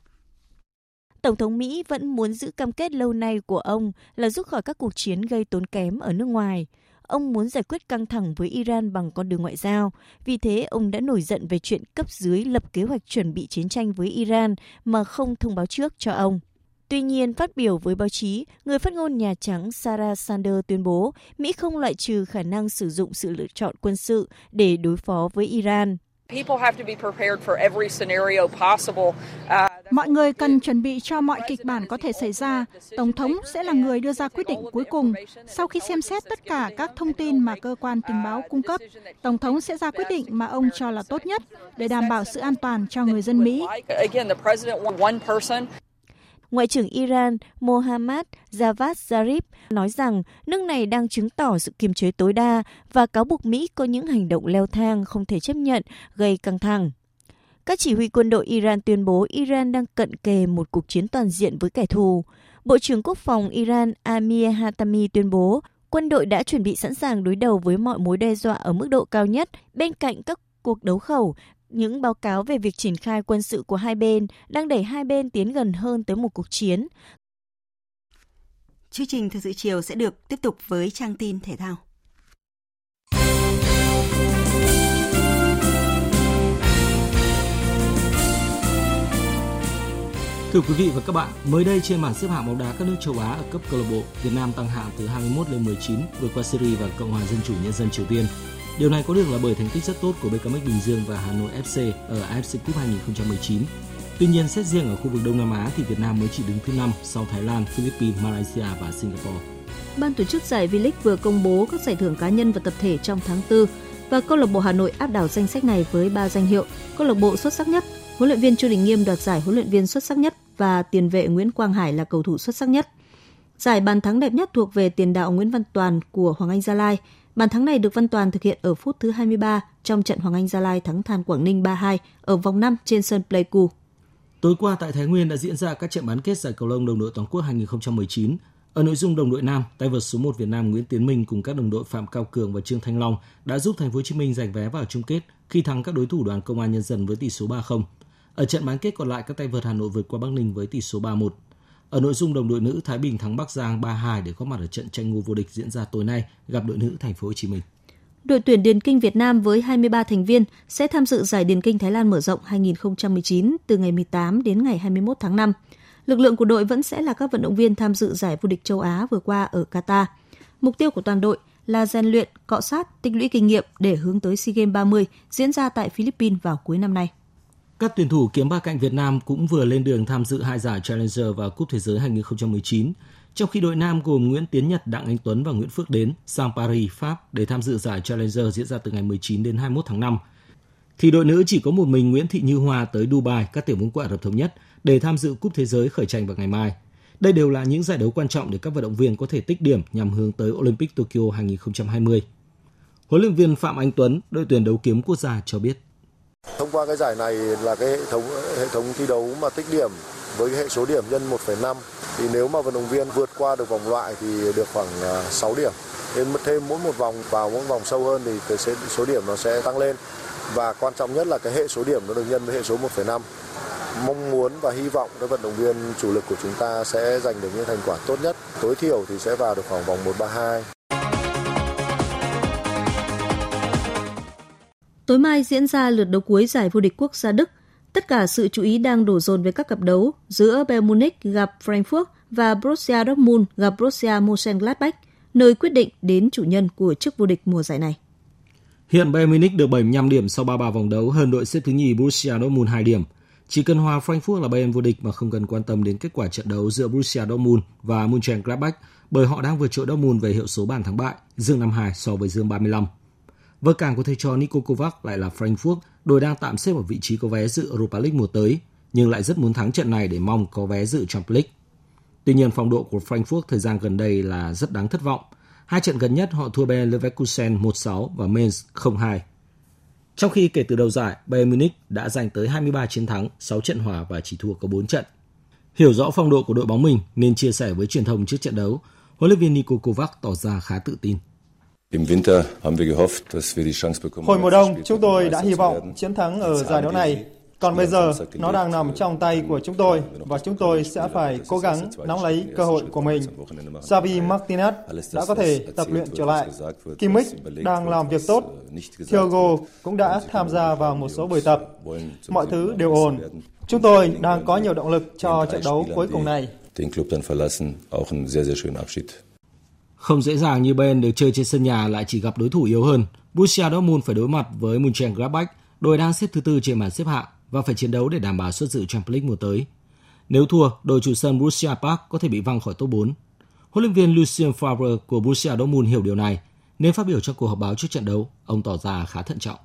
Tổng thống Mỹ vẫn muốn giữ cam kết lâu nay của ông là rút khỏi các cuộc chiến gây tốn kém ở nước ngoài. Ông muốn giải quyết căng thẳng với Iran bằng con đường ngoại giao. Vì thế, ông đã nổi giận về chuyện cấp dưới lập kế hoạch chuẩn bị chiến tranh với Iran mà không thông báo trước cho ông. Tuy nhiên, phát biểu với báo chí, người phát ngôn Nhà Trắng Sarah Sanders tuyên bố Mỹ không loại trừ khả năng sử dụng sự lựa chọn quân sự để đối phó với Iran. Mọi người cần chuẩn bị cho mọi kịch bản có thể xảy ra. Tổng thống sẽ là người đưa ra quyết định cuối cùng. Sau khi xem xét tất cả các thông tin mà cơ quan tình báo cung cấp, Tổng thống sẽ ra quyết định mà ông cho là tốt nhất để đảm bảo sự an toàn cho người dân Mỹ. Ngoại trưởng Iran Mohammad Javad Zarif nói rằng nước này đang chứng tỏ sự kiềm chế tối đa và cáo buộc Mỹ có những hành động leo thang không thể chấp nhận, gây căng thẳng. Các chỉ huy quân đội Iran tuyên bố Iran đang cận kề một cuộc chiến toàn diện với kẻ thù. Bộ trưởng Quốc phòng Iran Amir Hatami tuyên bố quân đội đã chuẩn bị sẵn sàng đối đầu với mọi mối đe dọa ở mức độ cao nhất bên cạnh các cuộc đấu khẩu những báo cáo về việc triển khai quân sự của hai bên đang đẩy hai bên tiến gần hơn tới một cuộc chiến. Chương trình thời sự chiều sẽ được tiếp tục với trang tin thể thao. Thưa quý vị và các bạn, mới đây trên bảng xếp hạng bóng đá các nước châu Á ở cấp câu lạc bộ, Việt Nam tăng hạng từ 21 lên 19 vượt qua Syria và Cộng hòa Dân chủ Nhân dân Triều Tiên. Điều này có được là bởi thành tích rất tốt của BKMX Bình Dương và Hà Nội FC ở AFC Cup 2019. Tuy nhiên, xét riêng ở khu vực Đông Nam Á thì Việt Nam mới chỉ đứng thứ 5 sau Thái Lan, Philippines, Malaysia và Singapore. Ban tổ chức giải V-League vừa công bố các giải thưởng cá nhân và tập thể trong tháng 4 và câu lạc bộ Hà Nội áp đảo danh sách này với 3 danh hiệu: câu lạc bộ xuất sắc nhất, huấn luyện viên Chu Đình Nghiêm đoạt giải huấn luyện viên xuất sắc nhất và tiền vệ Nguyễn Quang Hải là cầu thủ xuất sắc nhất. Giải bàn thắng đẹp nhất thuộc về tiền đạo Nguyễn Văn Toàn của Hoàng Anh Gia Lai Bàn thắng này được Văn Toàn thực hiện ở phút thứ 23 trong trận Hoàng Anh Gia Lai thắng Than Quảng Ninh 3-2 ở vòng 5 trên sân Pleiku. Tối qua tại Thái Nguyên đã diễn ra các trận bán kết giải cầu lông đồng đội toàn quốc 2019. Ở nội dung đồng đội nam, tay vợt số 1 Việt Nam Nguyễn Tiến Minh cùng các đồng đội Phạm Cao Cường và Trương Thanh Long đã giúp Thành phố Hồ Chí Minh giành vé vào chung kết khi thắng các đối thủ đoàn Công an Nhân dân với tỷ số 3-0. Ở trận bán kết còn lại, các tay vợt Hà Nội vượt qua Bắc Ninh với tỷ số 3-1. Ở nội dung đồng đội nữ, Thái Bình thắng Bắc Giang 3-2 để góp mặt ở trận tranh ngôi vô địch diễn ra tối nay gặp đội nữ Thành phố Hồ Chí Minh. Đội tuyển điền kinh Việt Nam với 23 thành viên sẽ tham dự giải điền kinh Thái Lan mở rộng 2019 từ ngày 18 đến ngày 21 tháng 5. Lực lượng của đội vẫn sẽ là các vận động viên tham dự giải vô địch châu Á vừa qua ở Qatar. Mục tiêu của toàn đội là rèn luyện, cọ sát, tích lũy kinh nghiệm để hướng tới SEA Games 30 diễn ra tại Philippines vào cuối năm nay. Các tuyển thủ kiếm ba cạnh Việt Nam cũng vừa lên đường tham dự hai giải Challenger và Cúp Thế giới 2019, trong khi đội nam gồm Nguyễn Tiến Nhật, Đặng Anh Tuấn và Nguyễn Phước Đến sang Paris, Pháp để tham dự giải Challenger diễn ra từ ngày 19 đến 21 tháng 5. Thì đội nữ chỉ có một mình Nguyễn Thị Như Hoa tới Dubai, các tiểu vương quốc Ả Rập Thống Nhất để tham dự Cúp Thế giới khởi tranh vào ngày mai. Đây đều là những giải đấu quan trọng để các vận động viên có thể tích điểm nhằm hướng tới Olympic Tokyo 2020. Huấn luyện viên Phạm Anh Tuấn, đội tuyển đấu kiếm quốc gia cho biết. Thông qua cái giải này là cái hệ thống hệ thống thi đấu mà tích điểm với hệ số điểm nhân 1,5 thì nếu mà vận động viên vượt qua được vòng loại thì được khoảng à, 6 điểm. Nên thêm mỗi một vòng vào mỗi vòng sâu hơn thì cái số điểm nó sẽ tăng lên và quan trọng nhất là cái hệ số điểm nó được nhân với hệ số 1,5 mong muốn và hy vọng các vận động viên chủ lực của chúng ta sẽ giành được những thành quả tốt nhất. Tối thiểu thì sẽ vào được khoảng vòng 132. Tối mai diễn ra lượt đấu cuối giải vô địch quốc gia Đức. Tất cả sự chú ý đang đổ dồn về các cặp đấu giữa Bayern Munich gặp Frankfurt và Borussia Dortmund gặp Borussia Mönchengladbach, nơi quyết định đến chủ nhân của chức vô địch mùa giải này. Hiện Bayern Munich được 75 điểm sau 33 vòng đấu, hơn đội xếp thứ nhì Borussia Dortmund 2 điểm. Chỉ cần hòa Frankfurt là Bayern vô địch mà không cần quan tâm đến kết quả trận đấu giữa Borussia Dortmund và Mönchengladbach bởi họ đang vượt trội Dortmund về hiệu số bàn thắng bại, dương 52 so với dương 35. Vợ cảng của thầy trò Niko Kovac lại là Frankfurt, đội đang tạm xếp ở vị trí có vé dự Europa League mùa tới, nhưng lại rất muốn thắng trận này để mong có vé dự Champions League. Tuy nhiên, phong độ của Frankfurt thời gian gần đây là rất đáng thất vọng. Hai trận gần nhất họ thua Bayer Leverkusen 1-6 và Mainz 0-2. Trong khi kể từ đầu giải, Bayern Munich đã giành tới 23 chiến thắng, 6 trận hòa và chỉ thua có 4 trận. Hiểu rõ phong độ của đội bóng mình nên chia sẻ với truyền thông trước trận đấu, huấn luyện viên Niko Kovac tỏ ra khá tự tin. Hồi mùa đông, chúng tôi đã hy vọng chiến thắng ở giải đấu này. Còn bây giờ, nó đang nằm trong tay của chúng tôi và chúng tôi sẽ phải cố gắng nắm lấy cơ hội của mình. Xavi Martinez đã có thể tập luyện trở lại. Kimmich đang làm việc tốt. Thiago cũng đã tham gia vào một số buổi tập. Mọi thứ đều ổn. Chúng tôi đang có nhiều động lực cho trận đấu cuối cùng này. Không dễ dàng như Bayern được chơi trên sân nhà lại chỉ gặp đối thủ yếu hơn. Borussia Dortmund phải đối mặt với Mönchengladbach, đội đang xếp thứ tư trên bảng xếp hạng và phải chiến đấu để đảm bảo xuất dự Champions League mùa tới. Nếu thua, đội chủ sân Borussia Park có thể bị văng khỏi top 4. Huấn luyện viên Lucien Favre của Borussia Dortmund hiểu điều này, nên phát biểu trong cuộc họp báo trước trận đấu, ông tỏ ra khá thận trọng.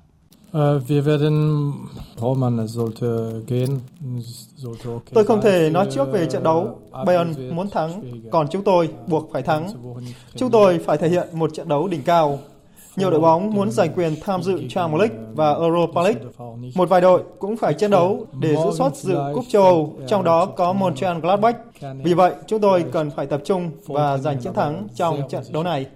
Tôi không thể nói trước về trận đấu. Bayern muốn thắng, còn chúng tôi buộc phải thắng. Chúng tôi phải thể hiện một trận đấu đỉnh cao. Nhiều đội bóng muốn giành quyền tham dự Champions League và Europa League. Một vài đội cũng phải chiến đấu để giữ suất dự cúp châu Âu, trong đó có Mönchengladbach. Vì vậy, chúng tôi cần phải tập trung và giành chiến thắng trong trận đấu này.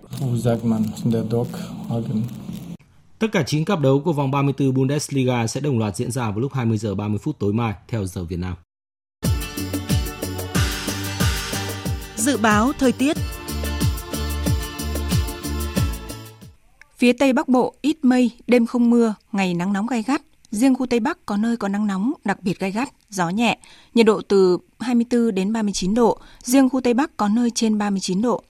Tất cả 9 cặp đấu của vòng 34 Bundesliga sẽ đồng loạt diễn ra vào lúc 20 giờ 30 phút tối mai theo giờ Việt Nam. Dự báo thời tiết Phía Tây Bắc Bộ ít mây, đêm không mưa, ngày nắng nóng gai gắt. Riêng khu Tây Bắc có nơi có nắng nóng đặc biệt gai gắt, gió nhẹ, nhiệt độ từ 24 đến 39 độ, riêng khu Tây Bắc có nơi trên 39 độ.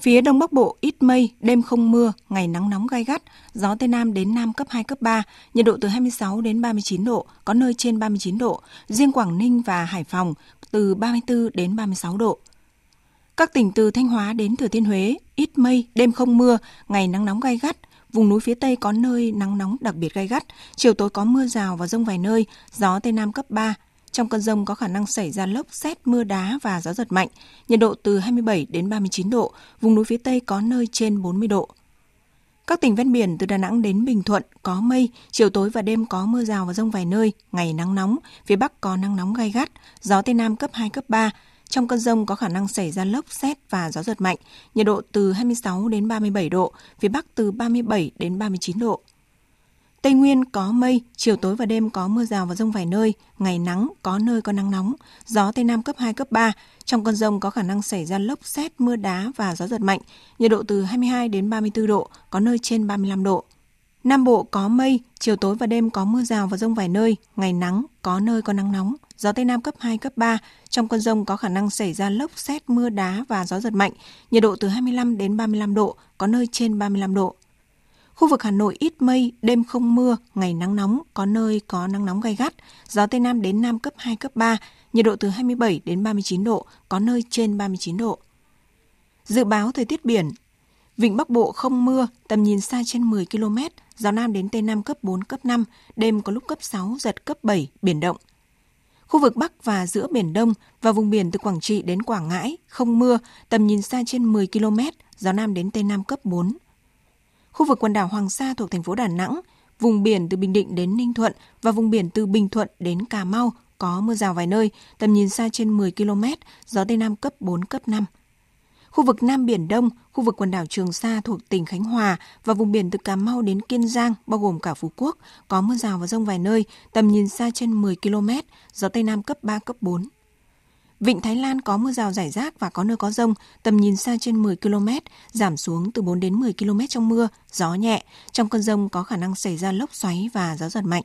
Phía Đông Bắc Bộ ít mây, đêm không mưa, ngày nắng nóng gai gắt, gió Tây Nam đến Nam cấp 2, cấp 3, nhiệt độ từ 26 đến 39 độ, có nơi trên 39 độ, riêng Quảng Ninh và Hải Phòng từ 34 đến 36 độ. Các tỉnh từ Thanh Hóa đến Thừa Thiên Huế, ít mây, đêm không mưa, ngày nắng nóng gai gắt, vùng núi phía Tây có nơi nắng nóng đặc biệt gai gắt, chiều tối có mưa rào và rông vài nơi, gió Tây Nam cấp 3, trong cơn rông có khả năng xảy ra lốc, xét, mưa đá và gió giật mạnh, nhiệt độ từ 27 đến 39 độ, vùng núi phía Tây có nơi trên 40 độ. Các tỉnh ven biển từ Đà Nẵng đến Bình Thuận có mây, chiều tối và đêm có mưa rào và rông vài nơi, ngày nắng nóng, phía Bắc có nắng nóng gai gắt, gió Tây Nam cấp 2, cấp 3, trong cơn rông có khả năng xảy ra lốc, xét và gió giật mạnh, nhiệt độ từ 26 đến 37 độ, phía Bắc từ 37 đến 39 độ. Tây Nguyên có mây, chiều tối và đêm có mưa rào và rông vài nơi, ngày nắng, có nơi có nắng nóng, gió Tây Nam cấp 2, cấp 3. Trong cơn rông có khả năng xảy ra lốc, xét, mưa đá và gió giật mạnh, nhiệt độ từ 22 đến 34 độ, có nơi trên 35 độ. Nam Bộ có mây, chiều tối và đêm có mưa rào và rông vài nơi, ngày nắng, có nơi có nắng nóng, gió Tây Nam cấp 2, cấp 3. Trong cơn rông có khả năng xảy ra lốc, xét, mưa đá và gió giật mạnh, nhiệt độ từ 25 đến 35 độ, có nơi trên 35 độ. Khu vực Hà Nội ít mây, đêm không mưa, ngày nắng nóng, có nơi có nắng nóng gai gắt, gió Tây Nam đến Nam cấp 2, cấp 3, nhiệt độ từ 27 đến 39 độ, có nơi trên 39 độ. Dự báo thời tiết biển, Vịnh Bắc Bộ không mưa, tầm nhìn xa trên 10 km, gió Nam đến Tây Nam cấp 4, cấp 5, đêm có lúc cấp 6, giật cấp 7, biển động. Khu vực Bắc và giữa Biển Đông và vùng biển từ Quảng Trị đến Quảng Ngãi không mưa, tầm nhìn xa trên 10 km, gió Nam đến Tây Nam cấp 4. Khu vực quần đảo Hoàng Sa thuộc thành phố Đà Nẵng, vùng biển từ Bình Định đến Ninh Thuận và vùng biển từ Bình Thuận đến Cà Mau có mưa rào vài nơi, tầm nhìn xa trên 10 km, gió Tây Nam cấp 4, cấp 5. Khu vực Nam Biển Đông, khu vực quần đảo Trường Sa thuộc tỉnh Khánh Hòa và vùng biển từ Cà Mau đến Kiên Giang, bao gồm cả Phú Quốc, có mưa rào và rông vài nơi, tầm nhìn xa trên 10 km, gió Tây Nam cấp 3, cấp 4. Vịnh Thái Lan có mưa rào rải rác và có nơi có rông, tầm nhìn xa trên 10 km, giảm xuống từ 4 đến 10 km trong mưa, gió nhẹ. Trong cơn rông có khả năng xảy ra lốc xoáy và gió giật mạnh.